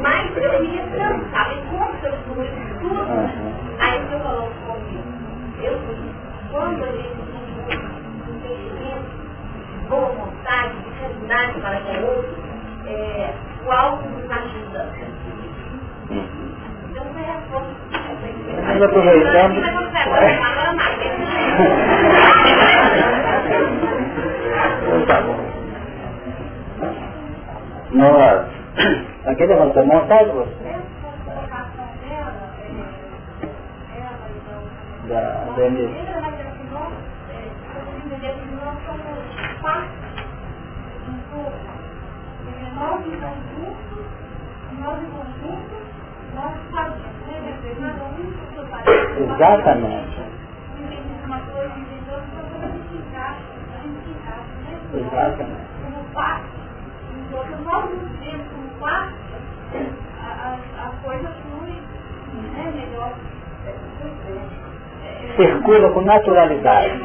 Speaker 2: Mas eu queria tanto saber como que eu descobri tudo. Aí o senhor falou comigo, eu quando a gente tem entendimento, boa vontade, de caridade para com o outro, é, o alto nos ajuda. Então força.
Speaker 1: Nós aproveitamos. Então tá bom. Nós. Aqui levantou a mão, você? Da, da Emília.
Speaker 2: Em conjunto, nós em conjunto, nós fazemos, né? Um,
Speaker 1: Exatamente.
Speaker 2: uma coisa, entendeu? Então, a gente encaixa, a gente encaixa, né?
Speaker 1: Exatamente.
Speaker 2: Como parte. Então, nós nos vemos como parte, a, a, a coisa flui né, melhor.
Speaker 1: Circula com naturalidade.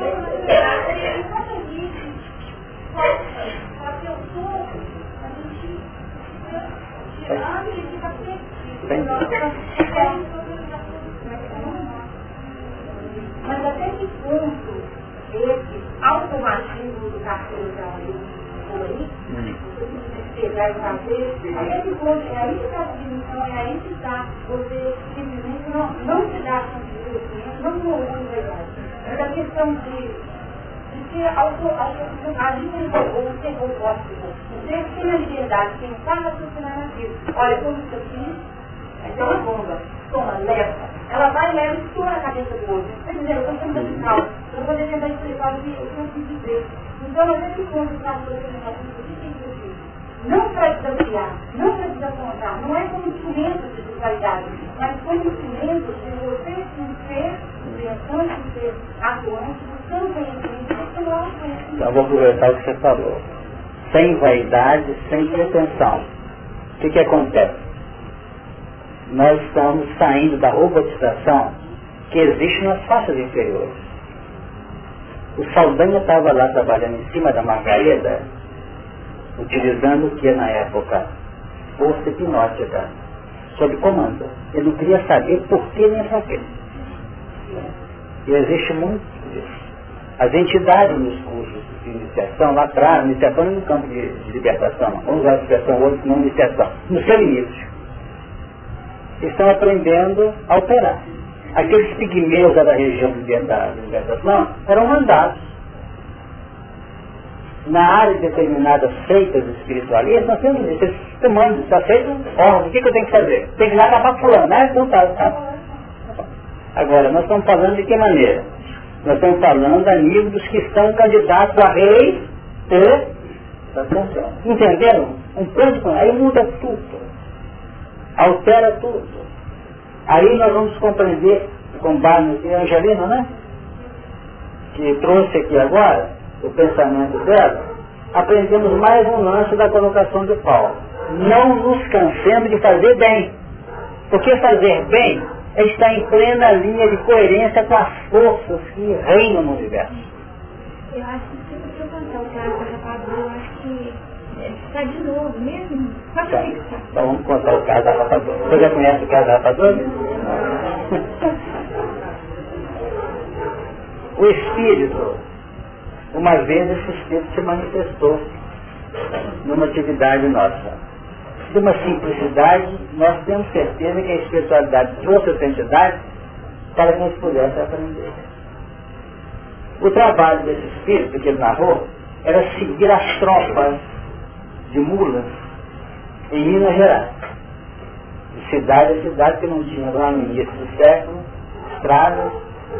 Speaker 2: Mas até que ponto esse automatismo do carteirizão aí, você pegar e fazer, até que ponto é aí que está a definição, é aí que está você simplesmente não, não se dá conta do cliente, não corrompe a verdade. Mas a questão de, auto, auto, agir ou ser robótico, você tem a liberdade de pensar e raciocinar naquilo. Olha, como aqui, aí tem uma bomba, toma, leva. Ela vai e leva e estoura a cabeça do outro. Quer dizer, eu estou sendo musical, eu vou tentar explicar o que eu quis dizer. Então, até que ponto está a sua representação, o que tem que? Não para desafiar, não para desapontar, não é como instrumento de qualidade, mas como instrumento de você se ser
Speaker 1: Então, vou aproveitar o que você falou. Sem vaidade, sem pretensão. O que, que acontece? Nós estamos saindo da robotização que existe nas faixas inferiores. O Saldanha estava lá trabalhando em cima da Margarida, utilizando o que na época? Força hipnótica, sob comando. Ele não queria saber por que nem para quê. E existe muito disso. As entidades nos cursos de iniciação, lá atrás, iniciação no campo de, de libertação, vamos usar a expressão hoje não iniciação, no seu início, estão aprendendo a operar. Aqueles pigmeus da região de libertação eram mandados. Na área de determinadas seitas espiritualistas, nós temos isso. Eles comandam, se aceitam ordem. O que, que eu tenho que fazer? Tem que ir lá para fulano, né? Então tá, tá. Agora, nós estamos falando de que maneira? Nós estamos falando a nível dos que estão candidatos a rei e Entenderam? Um ponto, aí muda tudo. Altera tudo. Aí nós vamos compreender, com base no Angelina, né? Que trouxe aqui agora, o pensamento dela, aprendemos mais um lance da colocação de Paulo. Não nos cansemos de fazer bem. Porque fazer bem estar em plena linha de coerência com as forças que reinam no universo.
Speaker 2: Eu acho que se eu contar o caso da rapadura, eu acho que está de novo mesmo. Só para fixar.
Speaker 1: Então vamos contar o caso da rapadura. Você já conhece o caso da rapadura? o Espírito, uma vez esse Espírito se manifestou numa atividade nossa. De uma simplicidade, nós temos certeza que a espiritualidade trouxe entidade para que nós pudéssemos aprender. O trabalho desse Espírito que ele narrou era seguir as tropas de mulas em Minas Gerais. De cidade a cidade que não tinha lá no início do século, estradas,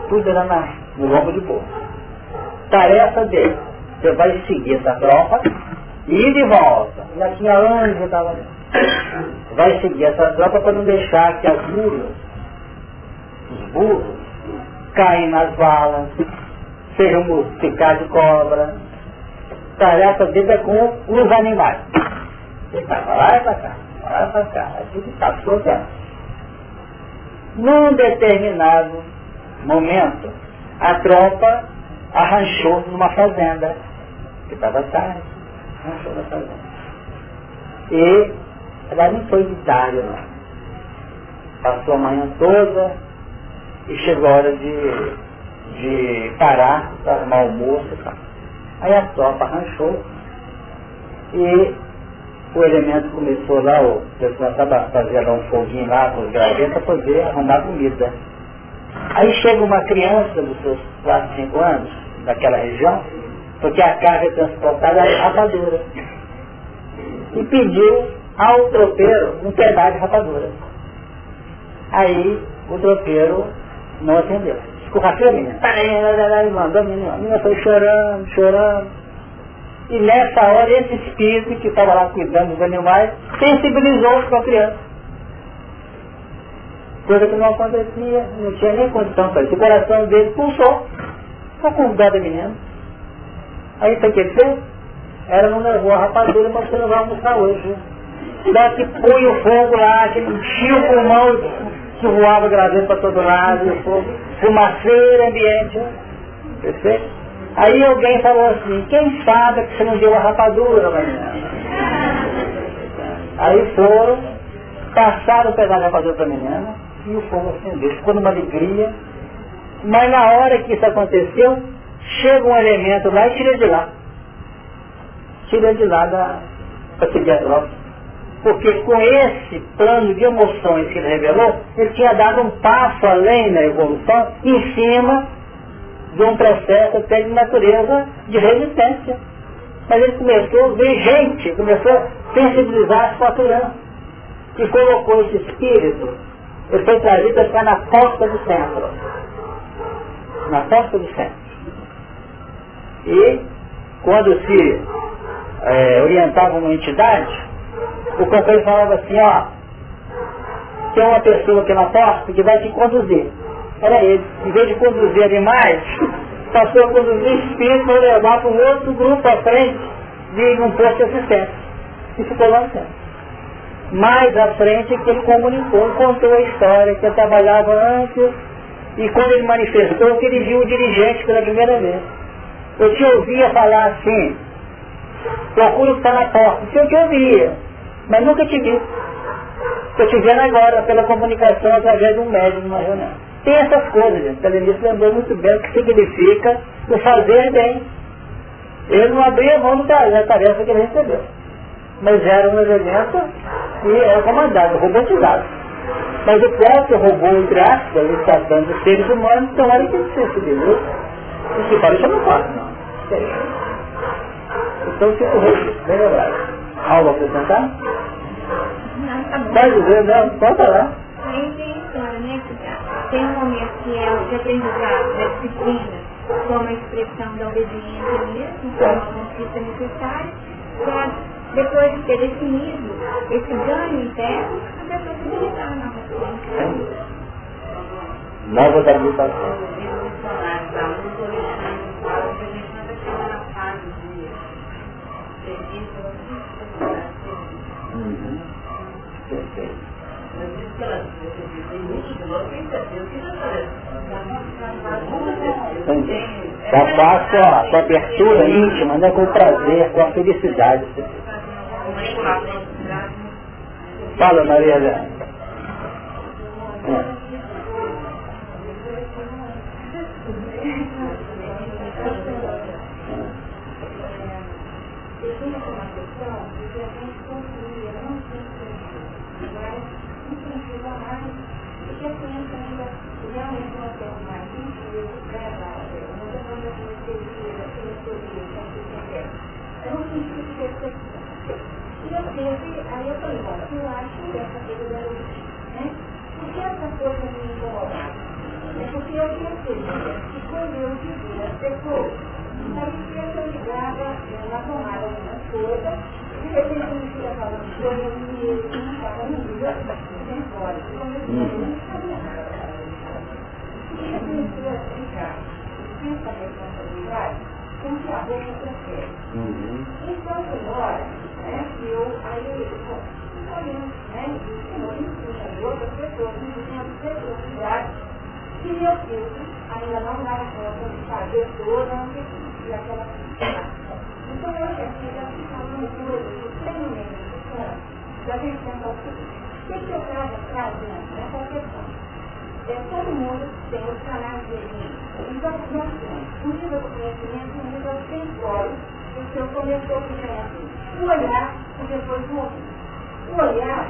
Speaker 1: tudo era na, no lombo de boa. Tarefa dele, você vai seguir essa tropa e ir de volta. Já tinha anos que estava ali. Vai seguir essa tropa para não deixar que as mulas burros caem nas valas, sejam mosquicados de cobra. Tarefa dele é com os animais. Ele vai pra lá e pra cá, lá e pra cá. Assim que passou o tempo. Num determinado momento, a tropa arranchou numa fazenda, que estava tarde, arranchou na fazenda. E ela não foi de tarde. Passou a manhã toda e chegou a hora de, de parar para arrumar almoço e tal. Aí a tropa arranchou e o elemento começou lá, o pessoal estava fazendo um foguinho lá com os gravetos para poder arrumar comida. Aí chega uma criança dos seus 4, 5 anos, daquela região, porque a carga é transportada é rapadura. E pediu ao tropeiro um pedaço de rapadura. Aí o tropeiro não atendeu. Escorrafou a menina. Mandou a menina. A menina foi chorando, chorando. E nessa hora esse espírito que estava lá cuidando dos animais sensibilizou-se com a criança. Coisa que não acontecia, não tinha nem condição para isso. O coração dele pulsou. Ficou com dó da menina. Aí o que fez? Ela não levou a rapadura para você levar almoçar hoje. Daí que põe o fogo lá, que enchia o pulmão que voava gravando para todo lado, e fogo, fumaceira, ambiente. Perfeito? Aí alguém falou assim, quem sabe que você não deu a rapadura, menina? Aí foram, passaram o pedaço de rapadura para a menina e o fogo acendeu. Ficou numa alegria. Mas na hora que isso aconteceu, chega um elemento lá e tira de lá. Tira de lá para seguir a. Porque com esse plano de emoções que ele revelou, ele tinha dado um passo além na evolução, em cima de um processo até de natureza de resistência. Mas ele começou a ver gente, começou a sensibilizar a sua E colocou esse espírito, ele foi trazido para ficar na porta do centro. Na porta do centro. E quando se é, orientava uma entidade, o companheiro falava assim, ó, tem uma pessoa aqui na porta que vai te conduzir. Era ele. Em vez de conduzir animais, passou a conduzir espíritos para levar para um outro grupo à frente de um posto de assistência. E ficou lá dentro. Mais à frente que ele comunicou, contou a história que ele trabalhava antes e quando ele manifestou que ele viu o dirigente pela primeira vez. Eu te ouvia falar assim, procura estar na porta. Isso eu te ouvia mas nunca te vi. Estou te vendo agora pela comunicação através de um médium numa reunião. Tem essas coisas, gente. O lembrou muito bem o que significa o fazer bem. Ele não abria mão da tarefa que ele recebeu. Mas era um elemento e era comandado, robotizado. Mas o próprio robô, entre aspas, ele está dando seres humanos, então olha que sensibilizou. E se parece, não faço, não. Então fica o bem lembrado. Algo a acrescentar?
Speaker 2: Não, tá bom.
Speaker 1: Pode dizer, não, pode falar.
Speaker 2: Aí tem história, né, tem um momento que é de aprendizado da disciplina, como a expressão da obediência mesmo, como a conquista necessária, para depois de ter definido esse ganho interno, a pessoa se habilitar na nova
Speaker 1: Nova habilitação. Já faço a sua abertura íntima, né, com prazer, com a felicidade. Fala, Maria Helena. É.
Speaker 2: Aí eu falei, bom, eu acho que essa coisa é da luz, né? Por que essa coisa é me incomodava? É porque eu percebia que quando eu vivia as pessoas, parecia que eu ela eu arrumava coisa e de repente eu me ficava falando, né, eu me medo, eu não estava no medo, eu embora, eu não sabia nada E eu comecei a brincar, essa responsabilidade, com que a boca transfere. Então, agora, né, que eu, aí eu digo, olhando, né, e o Senhor ensina e outras pessoas, inclusive preciosidade, que meu filho ainda não dá conta de fazer toda a e aquela Então, hoje aqui já se falando coisas extremamente importantes, da gente pensar o o que, que eu trago trazendo nessa questão? é, todo mundo tem os canais de Então, nós temos um nível de conhecimento, um nível sensório, que o senhor começou a conhecer. O olhar depois o ouvir. O olhar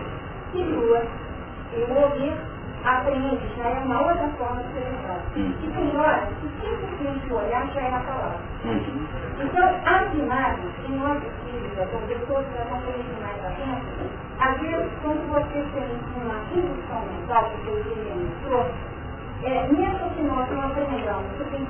Speaker 2: situa e o ouvir aprende, já é uma outra forma de expressão. Hum. E tem horas que simplesmente o olhar já é a palavra. Uhum. Então, as imagens que nós espíritas, as pessoas que já vão conhecer mais às vezes, quando você tem uma indução mental, que eu diria é, mesmo que nós não aprendamos, você tem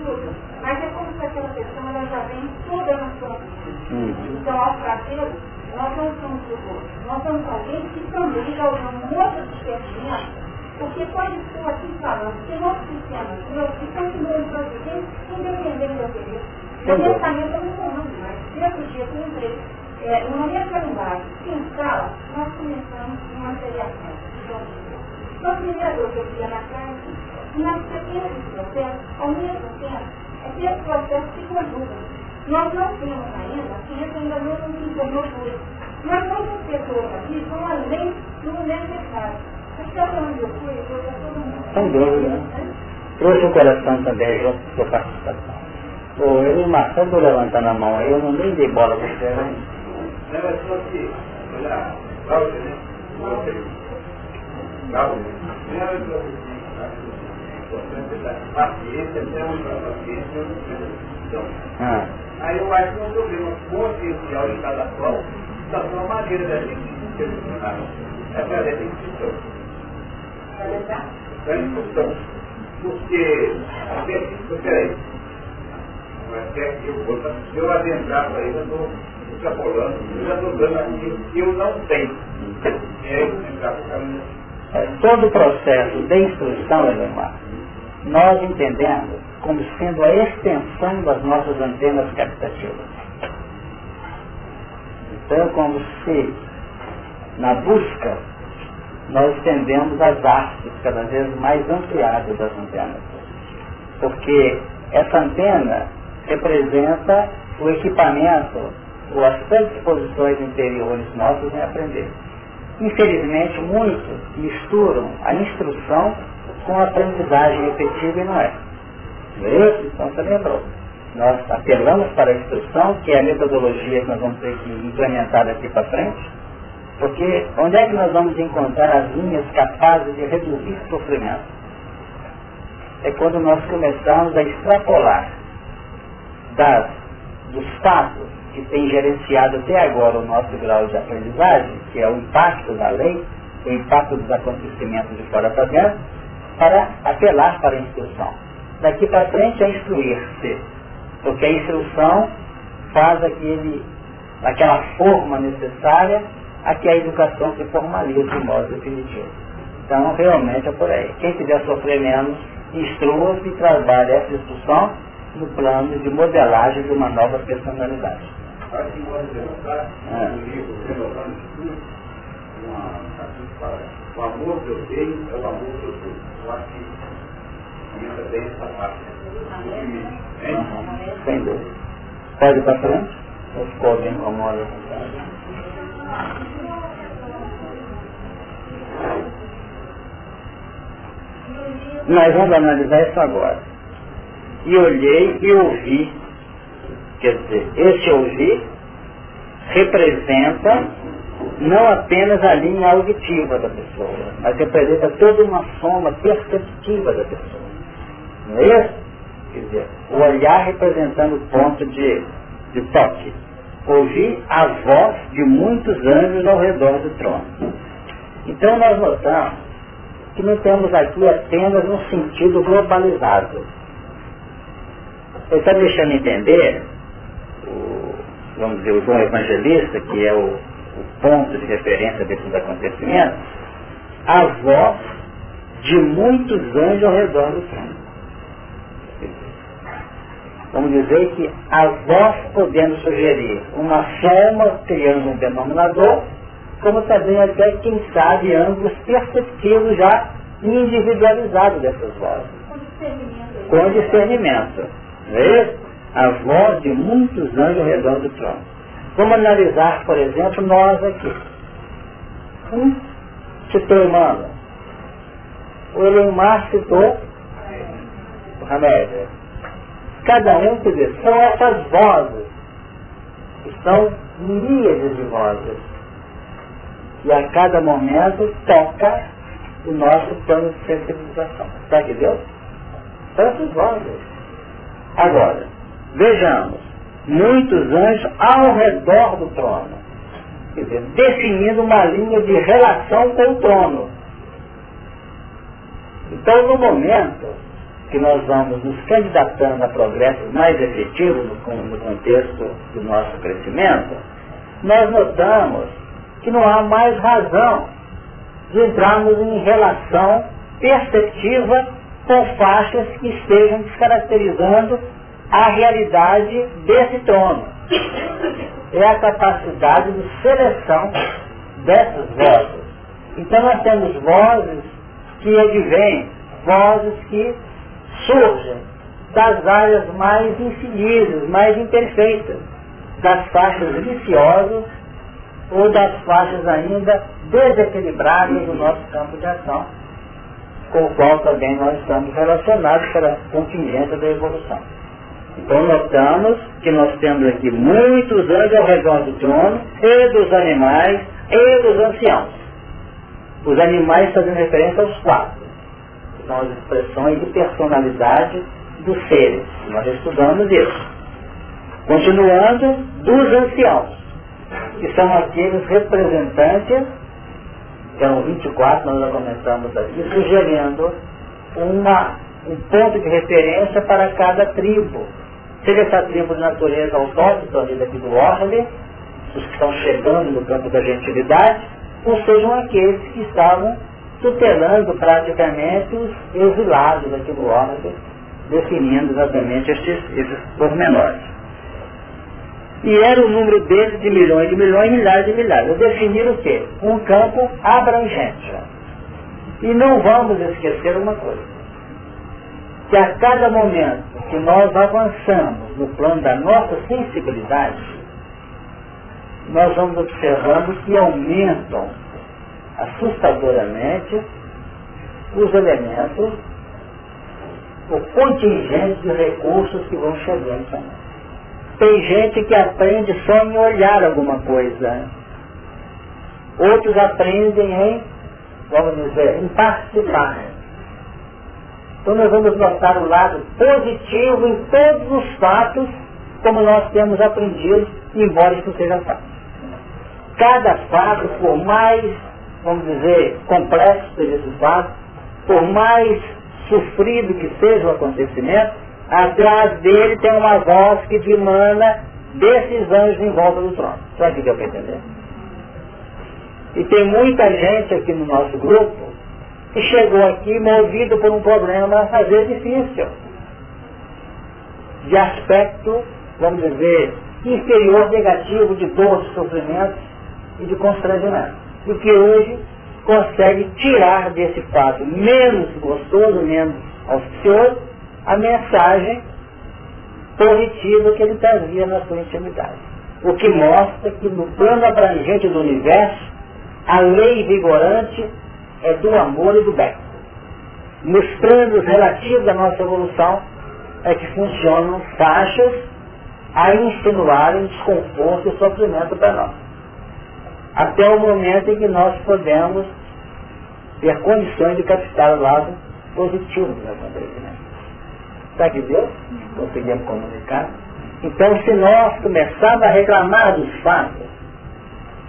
Speaker 2: estudo, mas é como se aquela pessoa ela já vem toda na sua vida. Uhum. Então, ao fazê-lo, nós não somos o Nós somos alguém que também já usamos um outro discernimento, porque quando estou aqui falando que nosso sistema, meus que estão simulando para viver, independente da vida, o pensamento não comando mais. Nesse dia que eu entrei, é, uma mesma linguagem, sem escala, nós começamos uma seriação. O primeiro que eu via na classe, nós temos esse processo, ao mesmo tempo, é que esse processo se conjuga. Nós não temos ainda, que isso ainda não nos informou tudo. Mas muitas pessoas aqui vão além do necessário. Porque onde eu fui, eu fui todo mundo.
Speaker 1: Sem dúvida. Trouxe o coração também junto com a sua participação. Pô, eu me matando levantando a mão aí, eu não nem dei bola para você, né? Não, mas só que, olha, Cláudia, né? Que então. Ah. Aí eu acho que é um problema consciencial de cada qual, da sua maneira da gente interpretar. É a discussão. É a discussão. Porque, peraí, se eu adentrar para isso, eu estou extrapolando, eu já estou dando aquilo que eu não tenho. É entrar para o caminho. Todo o processo de instrução, Elemar, nós entendemos como sendo a extensão das nossas antenas captativas. Então, como se, na busca, nós estendemos as hastes cada vez mais ampliadas das antenas. Porque essa antena representa o equipamento ou as predisposições interiores nossas em aprender. Infelizmente, muitos misturam a instrução com a aprendizagem efetiva e não é. Isso? Então você lembrou. Nós apelamos para a instrução, que é a metodologia que nós vamos ter que implementar daqui para frente, porque onde é que nós vamos encontrar as linhas capazes de reduzir o sofrimento? É quando nós começamos a extrapolar das, dos fatos que tem gerenciado até agora o nosso grau de aprendizagem, que é o impacto da lei, o impacto dos acontecimentos de fora para dentro, para apelar para a instrução. Daqui para frente é instruir-se, porque a instrução faz aquele, aquela forma necessária a que a educação se formalize de modo definitivo. Então, realmente é por aí. Quem quiser sofrer menos, instrua-se e trabalhe essa instrução no plano de modelagem de uma nova personalidade. Acho que pode demonstrar no livro Renovando Estudo, uma fala, o amor que eu tenho é o amor que eu dou. Eu acho que comenta bem essa parte. Sem dúvida. Pode para frente? Ou ficou alguém incomoda? Nós vamos analisar isso agora e olhei e ouvi. Quer dizer, esse ouvir representa não apenas a linha auditiva da pessoa, mas representa toda uma soma perceptiva da pessoa. Não é isso? Quer dizer, o olhar representando o ponto de, de toque. Ouvir a voz de muitos anjos ao redor do trono. Então nós notamos que não temos aqui apenas um sentido globalizado ele está deixando entender, vamos dizer, o João Evangelista, que é o, o ponto de referência desses acontecimentos, a voz de muitos anjos ao redor do trono. Vamos dizer que a voz podendo sugerir uma soma, criando um denominador, como também até, quem sabe, ângulos perceptivos já individualizados dessas vozes. Com discernimento. Não é isso? A voz de muitos anjos ao redor do trono. Vamos analisar, por exemplo, nós aqui. Um citou Emmanuel. O Elemar citou o Hamed. Cada um, dizer, são essas vozes, que são miríades de vozes. E a cada momento toca o nosso plano de sensibilização. Está? São essas vozes. Agora, vejamos, muitos anjos ao redor do trono, dizer, definindo uma linha de relação com o trono. Então, no momento que nós vamos nos candidatando a progressos mais efetivos no, no contexto do nosso crescimento, nós notamos que não há mais razão de entrarmos em relação perceptiva com faixas que estejam descaracterizando a realidade desse trono. É a capacidade de seleção dessas vozes. Então nós temos vozes que advêm, vozes que surgem das áreas mais infelizes, mais imperfeitas, das faixas viciosas ou das faixas ainda desequilibradas do nosso campo de ação, com o qual também nós estamos relacionados pela contingência da evolução. Então notamos que nós temos aqui muitos anjos ao redor do trono, e dos animais, e dos anciãos. Os animais fazendo referência aos quatro, são as expressões de personalidade dos seres. Nós estudamos isso. Continuando, dos anciãos, que são aqueles representantes, que são 24, nós já comentamos aqui, sugerindo uma, um ponto de referência para cada tribo seja essa tribo de natureza autóctone ali daqui do Orle, os que estão chegando no campo da gentilidade, ou sejam aqueles que estavam tutelando praticamente os exilados daqui do Orle, definindo exatamente estes, esses pormenores. E era o número deles de milhões de milhões, milhares de milhares. Eu defini o quê? Um campo abrangente. E não vamos esquecer uma coisa que a cada momento que nós avançamos no plano da nossa sensibilidade, nós vamos observando que aumentam assustadoramente os elementos, o contingente de recursos que vão chegando também. Tem gente que aprende só em olhar alguma coisa. Outros aprendem em, vamos dizer, em participar. Então nós vamos notar o lado positivo em todos os fatos, como nós temos aprendido, embora isso seja fato. Cada fato, por mais, vamos dizer, complexo seja esse fato, por mais sofrido que seja o acontecimento, atrás dele tem uma voz que dimana desses anjos em volta do trono. Sabe o que deu para entender? E tem muita gente aqui no nosso grupo que chegou aqui movido por um problema, às vezes difícil, de aspecto, vamos dizer, inferior, negativo, de dor, de sofrimento e de constrangimento. E que hoje consegue tirar desse fato menos gostoso, menos auspicioso, a mensagem positiva que ele trazia na sua intimidade. O que mostra que no plano abrangente do universo, a lei vigorante é do amor e do bem. Nos planos relativos à nossa evolução é que funcionam faixas a insinuarem desconforto e sofrimento para nós. Até o momento em que nós podemos ter condições de captar o lado positivo do acontecimento. Está que Deus? Conseguimos comunicar? Então, se nós começarmos a reclamar dos fatos,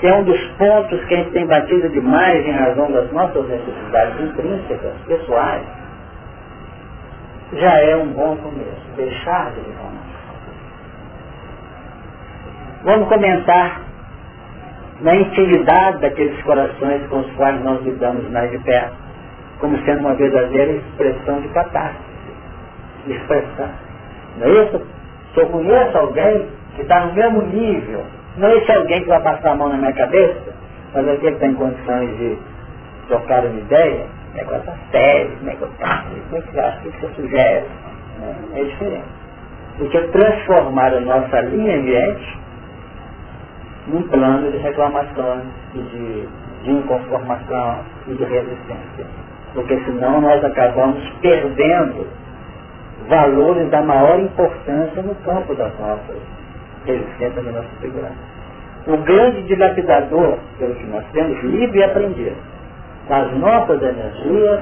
Speaker 1: que é um dos pontos que a gente tem batido demais em razão das nossas necessidades intrínsecas, pessoais, já é um bom começo. Deixar de reclamar. Vamos comentar na intimidade daqueles corações com os quais nós lidamos mais de perto, como sendo uma verdadeira expressão de catástrofe. Expressão. Não é isso? Se eu conheço alguém que está no mesmo nível, não é esse alguém que vai passar a mão na minha cabeça, mas alguém que está em condições de trocar uma ideia, negócio sério, negócio como é que você acha, o que você sugere? É, é diferente. Porque transformar a nossa linha ambiente num plano de reclamação de, de inconformação e de resistência. Porque senão nós acabamos perdendo valores da maior importância no campo das nossas resistências da nossa segurança. O grande dilapidador, pelo que nós temos, livre e aprendido, das nossas energias,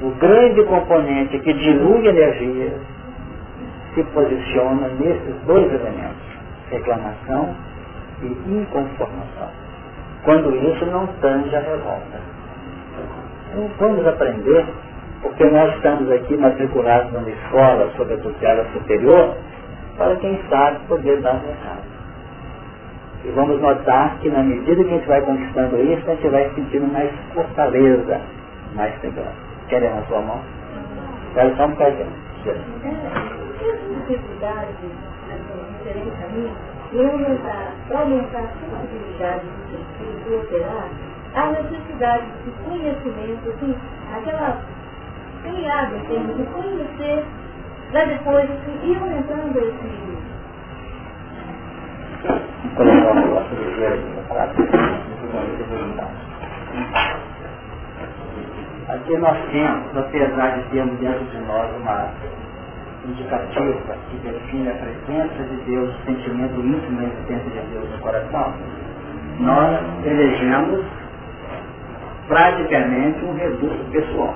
Speaker 1: o grande componente que dilui energia se posiciona nesses dois elementos, reclamação e inconformação. Quando isso não tange a revolta. Então vamos aprender, porque nós estamos aqui matriculados numa escola sobre a tutela superior, para quem sabe poder dar recado. E vamos notar que na medida que a gente vai conquistando isso, a gente vai sentindo mais fortaleza, mais segurança. Querem a sua mão? Quero só um bocadinho.
Speaker 4: Necessidade, diferente a mim, e aumentar, a possibilidade de operar, a necessidade de conhecimento, assim, aquela criada em termos de conhecer, para depois assim, ir aumentando esse.
Speaker 1: Aqui nós temos, apesar de termos dentro de nós uma indicativa que define a presença de Deus, o sentimento íntimo da existência de Deus no coração, nós elegemos praticamente um reduto pessoal.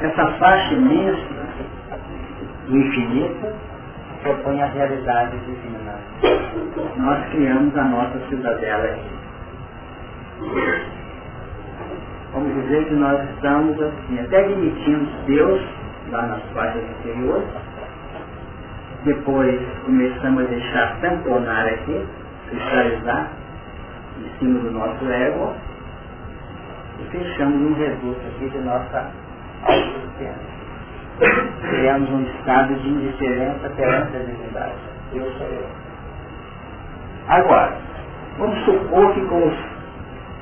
Speaker 1: Essa faixa imensa infinita propõe a realidade divina. Nós criamos a nossa cidadela aqui. Vamos dizer que nós estamos assim, até admitimos Deus lá nas faixas inferiores, depois começamos a deixar tamponar aqui, cristalizar em cima do nosso ego e fechamos um reduto aqui de nossa autossuficiência criamos um estado de indiferença perante a divindade. Eu sou eu. Agora, vamos supor que com os,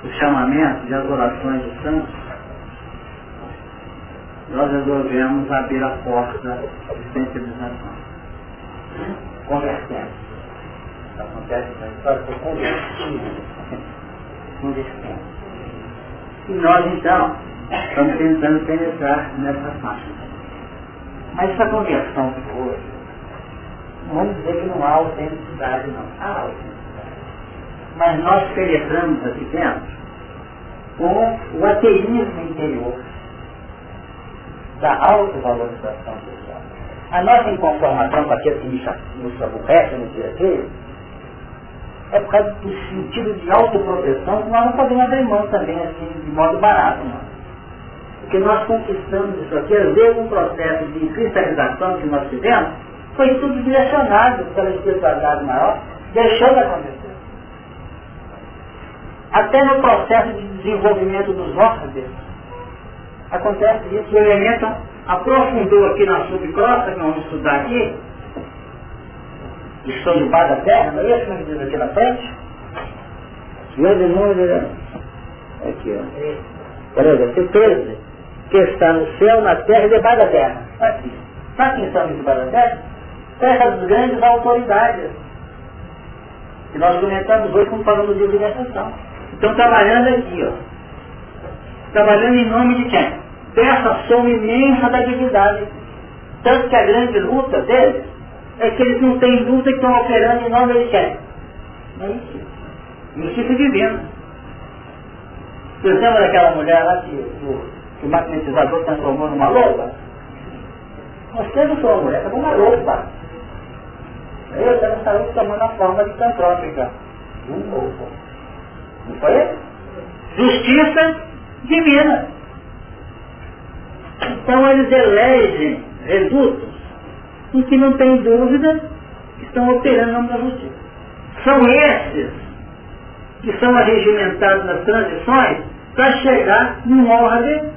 Speaker 1: os chamamentos e as orações dos santos, nós resolvemos abrir a porta de sensibilização. Convertendo. Acontece na história, foi convertido. Convertendo. E nós então estamos tentando penetrar nessa faixa. Mas essa conversão que foi, vamos dizer que não há autenticidade não. Há autenticidade. Mas nós penetramos aqui dentro com o ateísmo interior da autovalorização pessoal. A nossa inconformação com aquilo que nos aborrece no dia a dia é por causa do sentido de autoproteção que nós não podemos abrir mão também assim de modo barato. Não que nós conquistamos isso aqui, às vezes um processo de cristalização que nós tivemos, foi tudo direcionado pela espiritualidade maior, deixou de acontecer. Até no processo de desenvolvimento dos órgãos, acontece isso, o elemento aprofundou aqui na subcrosta, que nós vamos estudar aqui, estou debaixo da terra, não é isso que diz aqui na frente? Meu demônio, aqui, ó. Por exemplo, 13 que está no céu, na terra e debaixo da terra. Aqui. Sabe quem estão debaixo da terra? Terra dos grandes autoridades. Que nós comentamos hoje como falamos de organização. Estão trabalhando aqui, ó. Trabalhando em nome de quem? Dessa soma imensa da divindade. Tanto que a grande luta deles é que eles não têm luta que estão operando em nome de quem? É isso. Princípio divino. Você lembra daquela mulher lá que que o magnetizador transformou numa loba? Nós temos uma mulher como uma loba. Eu também saiu tomando a forma de cantrópica. Um lobo. Não foi? Justiça divina. Então eles elegem redutos em que não tem dúvida estão operando no nome justiça. São esses que são arregimentados nas transições para chegar num ordem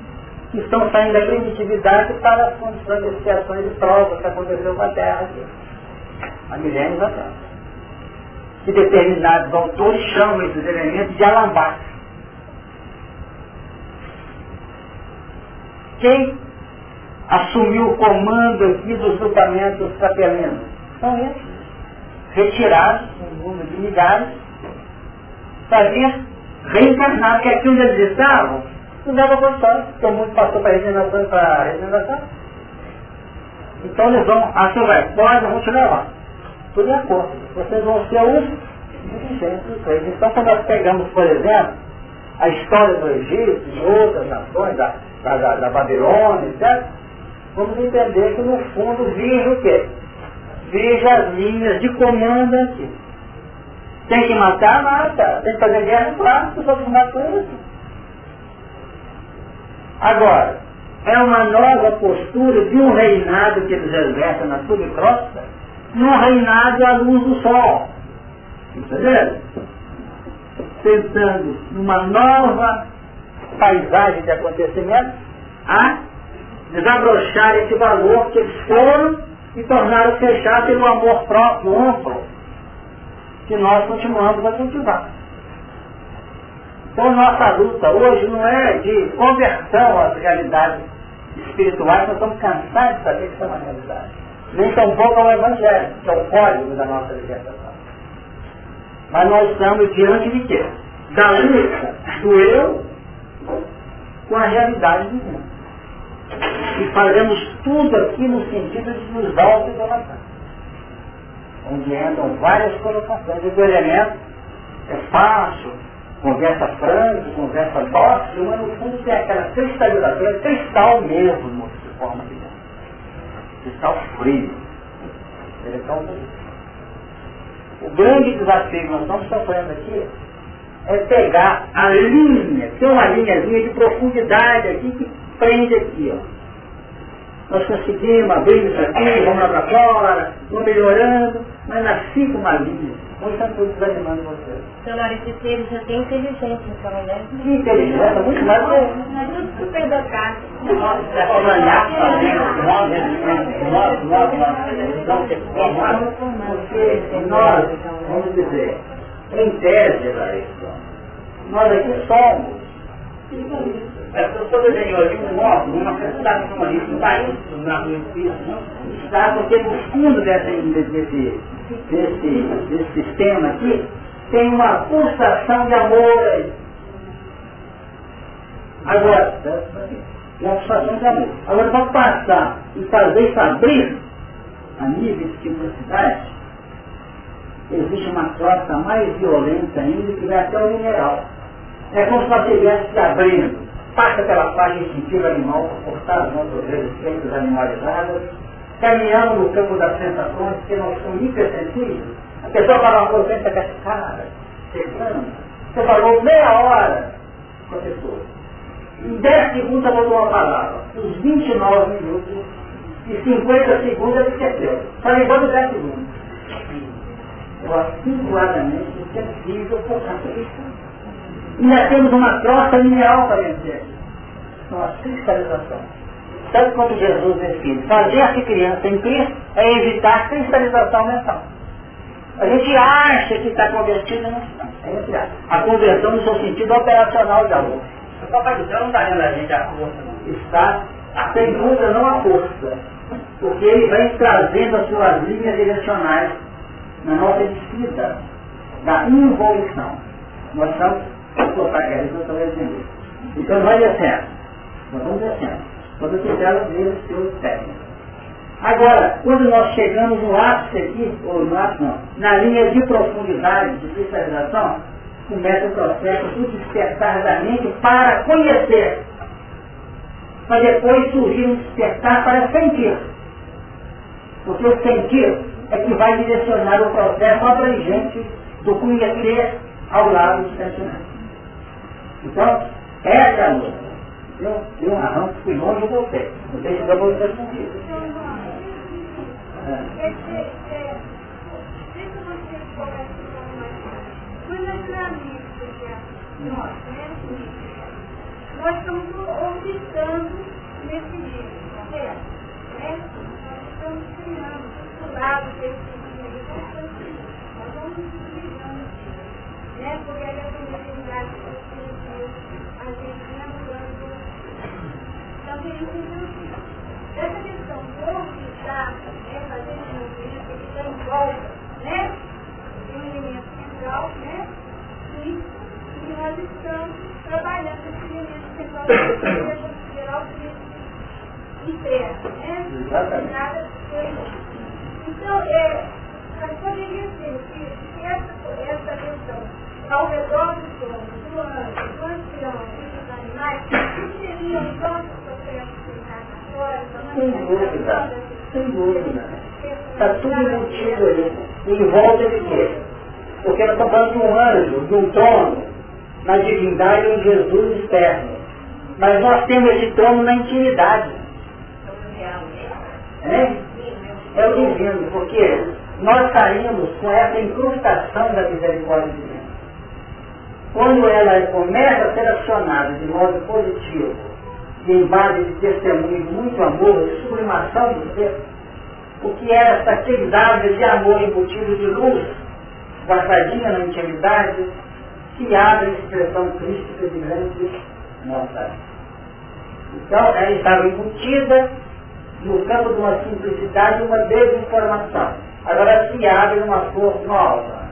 Speaker 1: que estão saindo da primitividade para as condições de expiações de provas que aconteceu com a Terra aqui, há milênios atrás. Que determinados autores chamam esses elementos de alambaques. Quem assumiu o comando aqui dos grupamentos capelinos? São esses, retirados, um número de milhares, para vir reencarnar, porque aqui onde eles estavam, não dava condição, porque o mundo passou para a regeneração e para a regeneração. Então eles vão, você vai, pode, vamos te levar. Tudo de acordo. Vocês vão ser os dirigentes Então quando nós pegamos, por exemplo, a história do Egito e outras nações, da, da, da, Babilônia, etc., vamos entender que no fundo vige o quê? Vige as linhas de comando aqui. Tem que matar, mata. Tem que fazer guerra, claro, os outros matam aqui. Agora, é uma nova postura de um reinado que eles exercem na subcrosta, num reinado à luz do sol. Entendeu? Tentando, numa nova paisagem de acontecimentos, a desabrochar esse valor que eles foram e tornaram fechar pelo amor próprio amplo que nós continuamos a cultivar. Então nossa luta hoje não é de conversão às realidades espirituais, nós estamos cansados de saber que é uma realidade. Nem tão pouco ao Evangelho, que é o código da nossa libertação. Mas nós estamos diante de quê? Da luta do eu com a realidade divina. E fazemos tudo aqui no sentido de nos auto-idolatrar. Onde entram várias colocações. E o elemento é fácil, conversa franca, conversa dócil, mas no fundo tem aquela cristalização, é cristal mesmo de forma de dentro. Cristal frio. Ele é tão frio. O grande desafio que nós estamos sofrendo aqui é pegar a linha, tem uma linhazinha de profundidade aqui que prende aqui, ó. Nós conseguimos abrir isso aqui, vamos lá para fora, vamos melhorando, mas nasci com uma linha Está tudo desanimando você.
Speaker 4: Seu seres já tem inteligência, então, né?
Speaker 1: Que inteligência, muito mais que...
Speaker 4: Mas tudo super dotado.
Speaker 1: Nós, porque nós, vamos dizer, em tese, nós aqui somos eu estou desenhando ali um módulo, uma sociedade comunista, um país do Espírito, está porque no fundo desse, desse, desse, desse sistema aqui tem uma pulsação de amor aí. Agora, uma pulsação de amor. Agora, para passar e fazer isso abrir a níveis de velocidade, existe uma troça mais violenta ainda que vai até o mineral. É como se nós estivéssemos se abrindo passa pela faixa instintiva animal, cortar os nossos resistentes animalizados, caminhando no campo das sensações, que nós somos hipersensíveis. A pessoa fala uma coisa, pensa que é cara, chegando. Você falou meia hora com a pessoa. Em 10 segundos ela mandou uma palavra. Os 29 minutos e 50 segundos ela esqueceu. Só lembrou dos 10 segundos. Eu que é possível colocar isso ainda temos uma troça mineral para vencer. São as cristalizações. Sabe quando Jesus ensina? Fazer-se criança em Cristo é evitar a cristalização mental. A gente acha que está convertido, não está. A conversão no seu sentido operacional de amor.
Speaker 6: O Papai do Céu não está dando a gente a força.
Speaker 1: Está, sem dúvida, não a força. Porque ele vem trazendo as suas linhas direcionais na nossa vida da involução. Nós estamos então vai descendo. Nós vamos descendo. Quando quiser ver os seus. Agora, quando nós chegamos no ápice aqui, ou no ápice não, na linha de profundidade, de cristalização, começa o processo do despertar da mente para conhecer. Para depois surgir um despertar para sentir. Porque o sentir é que vai direcionar o processo abrangente do conhecer ao lado do sentimento. Então, essa é luta. Eu, eu arranco, fui longe e voltei. Não sei se dá para você responder.
Speaker 2: nós estamos orbitando nesse livro, certo? Né? Nós estamos criando, postulados desse livro. Nós utilizando isso, né? Porque a responsabilidade que você viu, a gente lembrando. Então, querido, então, essa questão orbitar, né, fazendo um movimento, ele está em volta, né? Tem um elemento central, né? E, e nós estamos trabalhando esse elemento central para considerar o que interno, né?
Speaker 1: Exatamente.
Speaker 2: Então, é, mas poderia ser que, que essa, essa questão ao redor do anjo, do ancião e dos animais, que seriam então processos encarnatórios,
Speaker 1: Sem dúvida, sem dúvida. Está tudo embutido ali. Em volta de quê? Porque nós estamos falando de um anjo, de um trono, na divindade um Jesus externo. Mas nós temos esse trono na intimidade. É? É o divino, porque nós saímos com essa incrustação da misericórdia divina. Quando ela começa a ser acionada de modo positivo, em base de testemunho de muito amor, de sublimação do ser, o que era essa atividade de amor embutido de luz, guardadinha na intimidade, se abre a expressão crística de grande nossa. Então, ela estava embutida no campo de uma simplicidade e uma desinformação. Agora se abre uma força nova,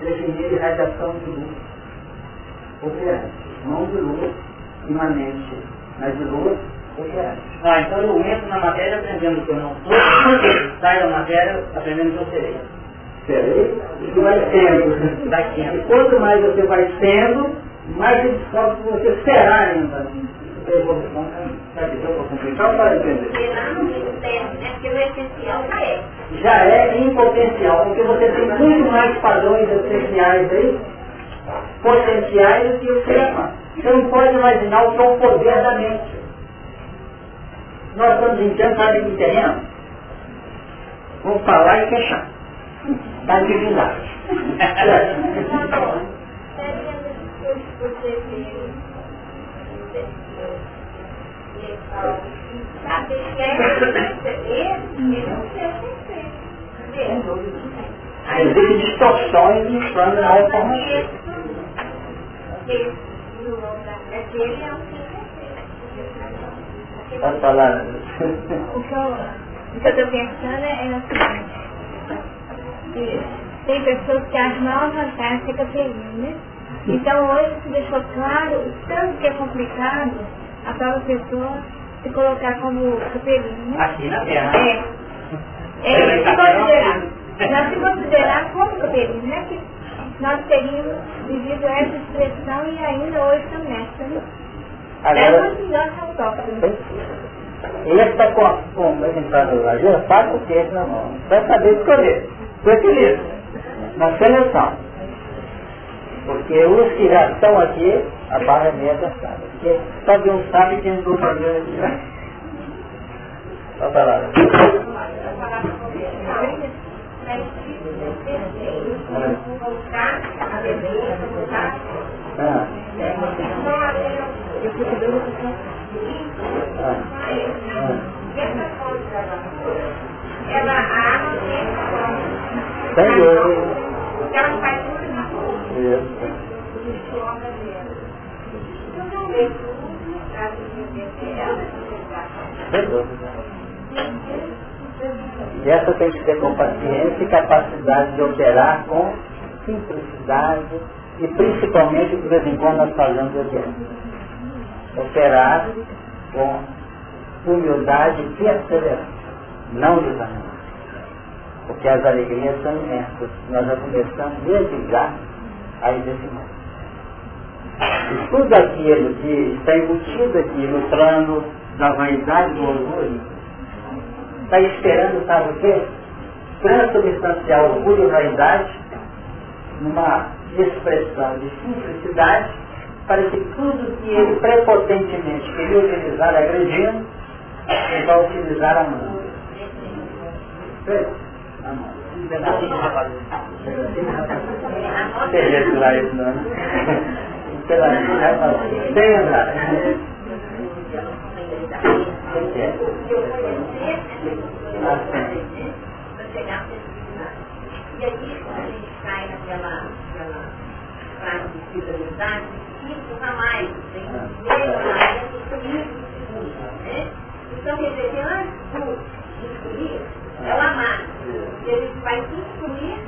Speaker 1: definir irradiação de luz operante, não de luz imanente, mas de luz operante.
Speaker 5: Ah, então eu entro na matéria aprendendo que eu não sou, saio da matéria aprendendo que eu serei.
Speaker 1: Serei e vai sendo.
Speaker 5: Vai sendo.
Speaker 1: E quanto mais você vai sendo, mais você descobre que você será ainda. Então, para entender.
Speaker 2: Né? Porque o essencial é.
Speaker 1: já é em potencial, porque você tem muito mais padrões essenciais aí, potenciais do que o humano. Você não pode imaginar o que é o poder da mente. Nós estamos tempo sabe que terreno? Vamos falar e fechar.
Speaker 2: Tá é não quer perfeito.
Speaker 1: Existem distorções no plano da informação.
Speaker 2: É
Speaker 1: Pode falar.
Speaker 2: O que eu o que eu estou pensando é o seguinte. Tem pessoas que acham mal vantagem ser capelinho, né? Então hoje se deixou claro o tanto que é complicado a própria pessoa se colocar como capelinho, né?
Speaker 5: Aqui na Terra.
Speaker 2: É. É, se considerar. Nós se considerar como capelinho, né? Que nós teríamos vivido essa expressão e ainda hoje estamos nessa, né? É
Speaker 1: Agora,
Speaker 2: que autóctone.
Speaker 1: ele está com, com a gente gente faz o que na mão. Vai saber escolher. Com equilíbrio. Na seleção. Porque os que já estão aqui, a barra é meia apertada. Porque só Deus sabe quem não está aqui. Pode falar. Ah,
Speaker 2: Eu fico dando
Speaker 1: ah,
Speaker 2: Ela arma
Speaker 1: ah. Sem dúvida.
Speaker 2: ela faz tudo isso.
Speaker 1: Isso. Sem dúvida. E essa tem que ter com paciência e capacidade de operar com simplicidade e principalmente, de vez em quando, nós falamos o quê? Operar com humildade e perseverança, não desanimar. Porque as alegrias são imensas. Nós já começamos desde já a desanimar. E tudo aquilo que está embutido aqui no plano da vaidade do orgulho, está esperando, sabe o quê? Transubstanciar orgulho e vaidade numa expressão de simplicidade para que tudo que ele prepotentemente queria utilizar agredindo, ele vai utilizar a mão. A mão. Lá isso não. pela vida, sem entrar.
Speaker 4: E aí, quando a gente cai naquela, frase de espiritualidade, isso jamais, tem um melhoramento comigo, né? Então, quer dizer, antes de instruir, é o amar. Ele vai instruir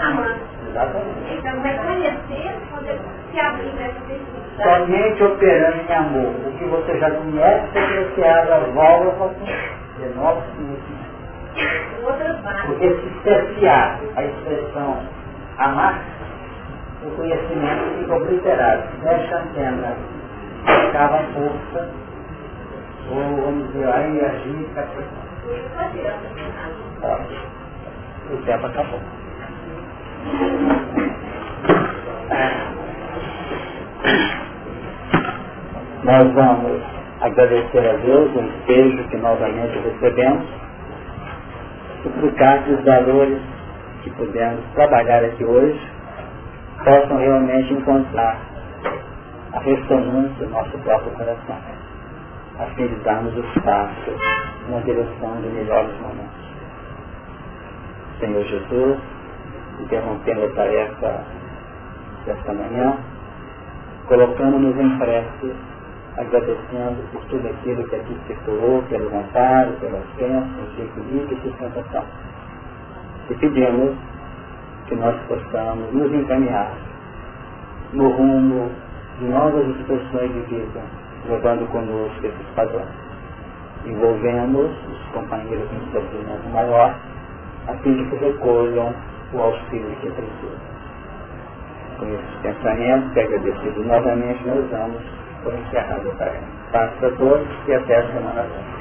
Speaker 4: amando. Então, vai conhecer quando se abrir nessa pesquisa.
Speaker 1: Somente operando em amor. O que você já conhece, você abre as válvulas para novo conhecimento. Porque se cercear a expressão amar, o conhecimento fica obliterado. Fecha a antena, acaba a força, ou vamos dizer, a energia fica O tempo acabou. Nós vamos agradecer a Deus o beijo que novamente recebemos suplicar que os valores que pudemos trabalhar aqui hoje possam realmente encontrar a ressonância do nosso próprio coração, a fim de darmos os passos na direção de melhores momentos. Senhor Jesus, interrompendo a tarefa desta manhã, colocamos-nos em prece agradecendo por tudo aquilo que aqui circulou, pelo amparo, pelas bênçãos, de equilíbrio e sustentação. E pedimos que nós possamos nos encaminhar no rumo de novas expressões de vida, levando conosco esses padrões. Envolvemos os companheiros em sofrimento maior, a fim de que recolham o auxílio que precisa. Com esses pensamentos que é agradecido novamente, nós vamos por encerrado para ela. Passo a todos e até a semana próxima.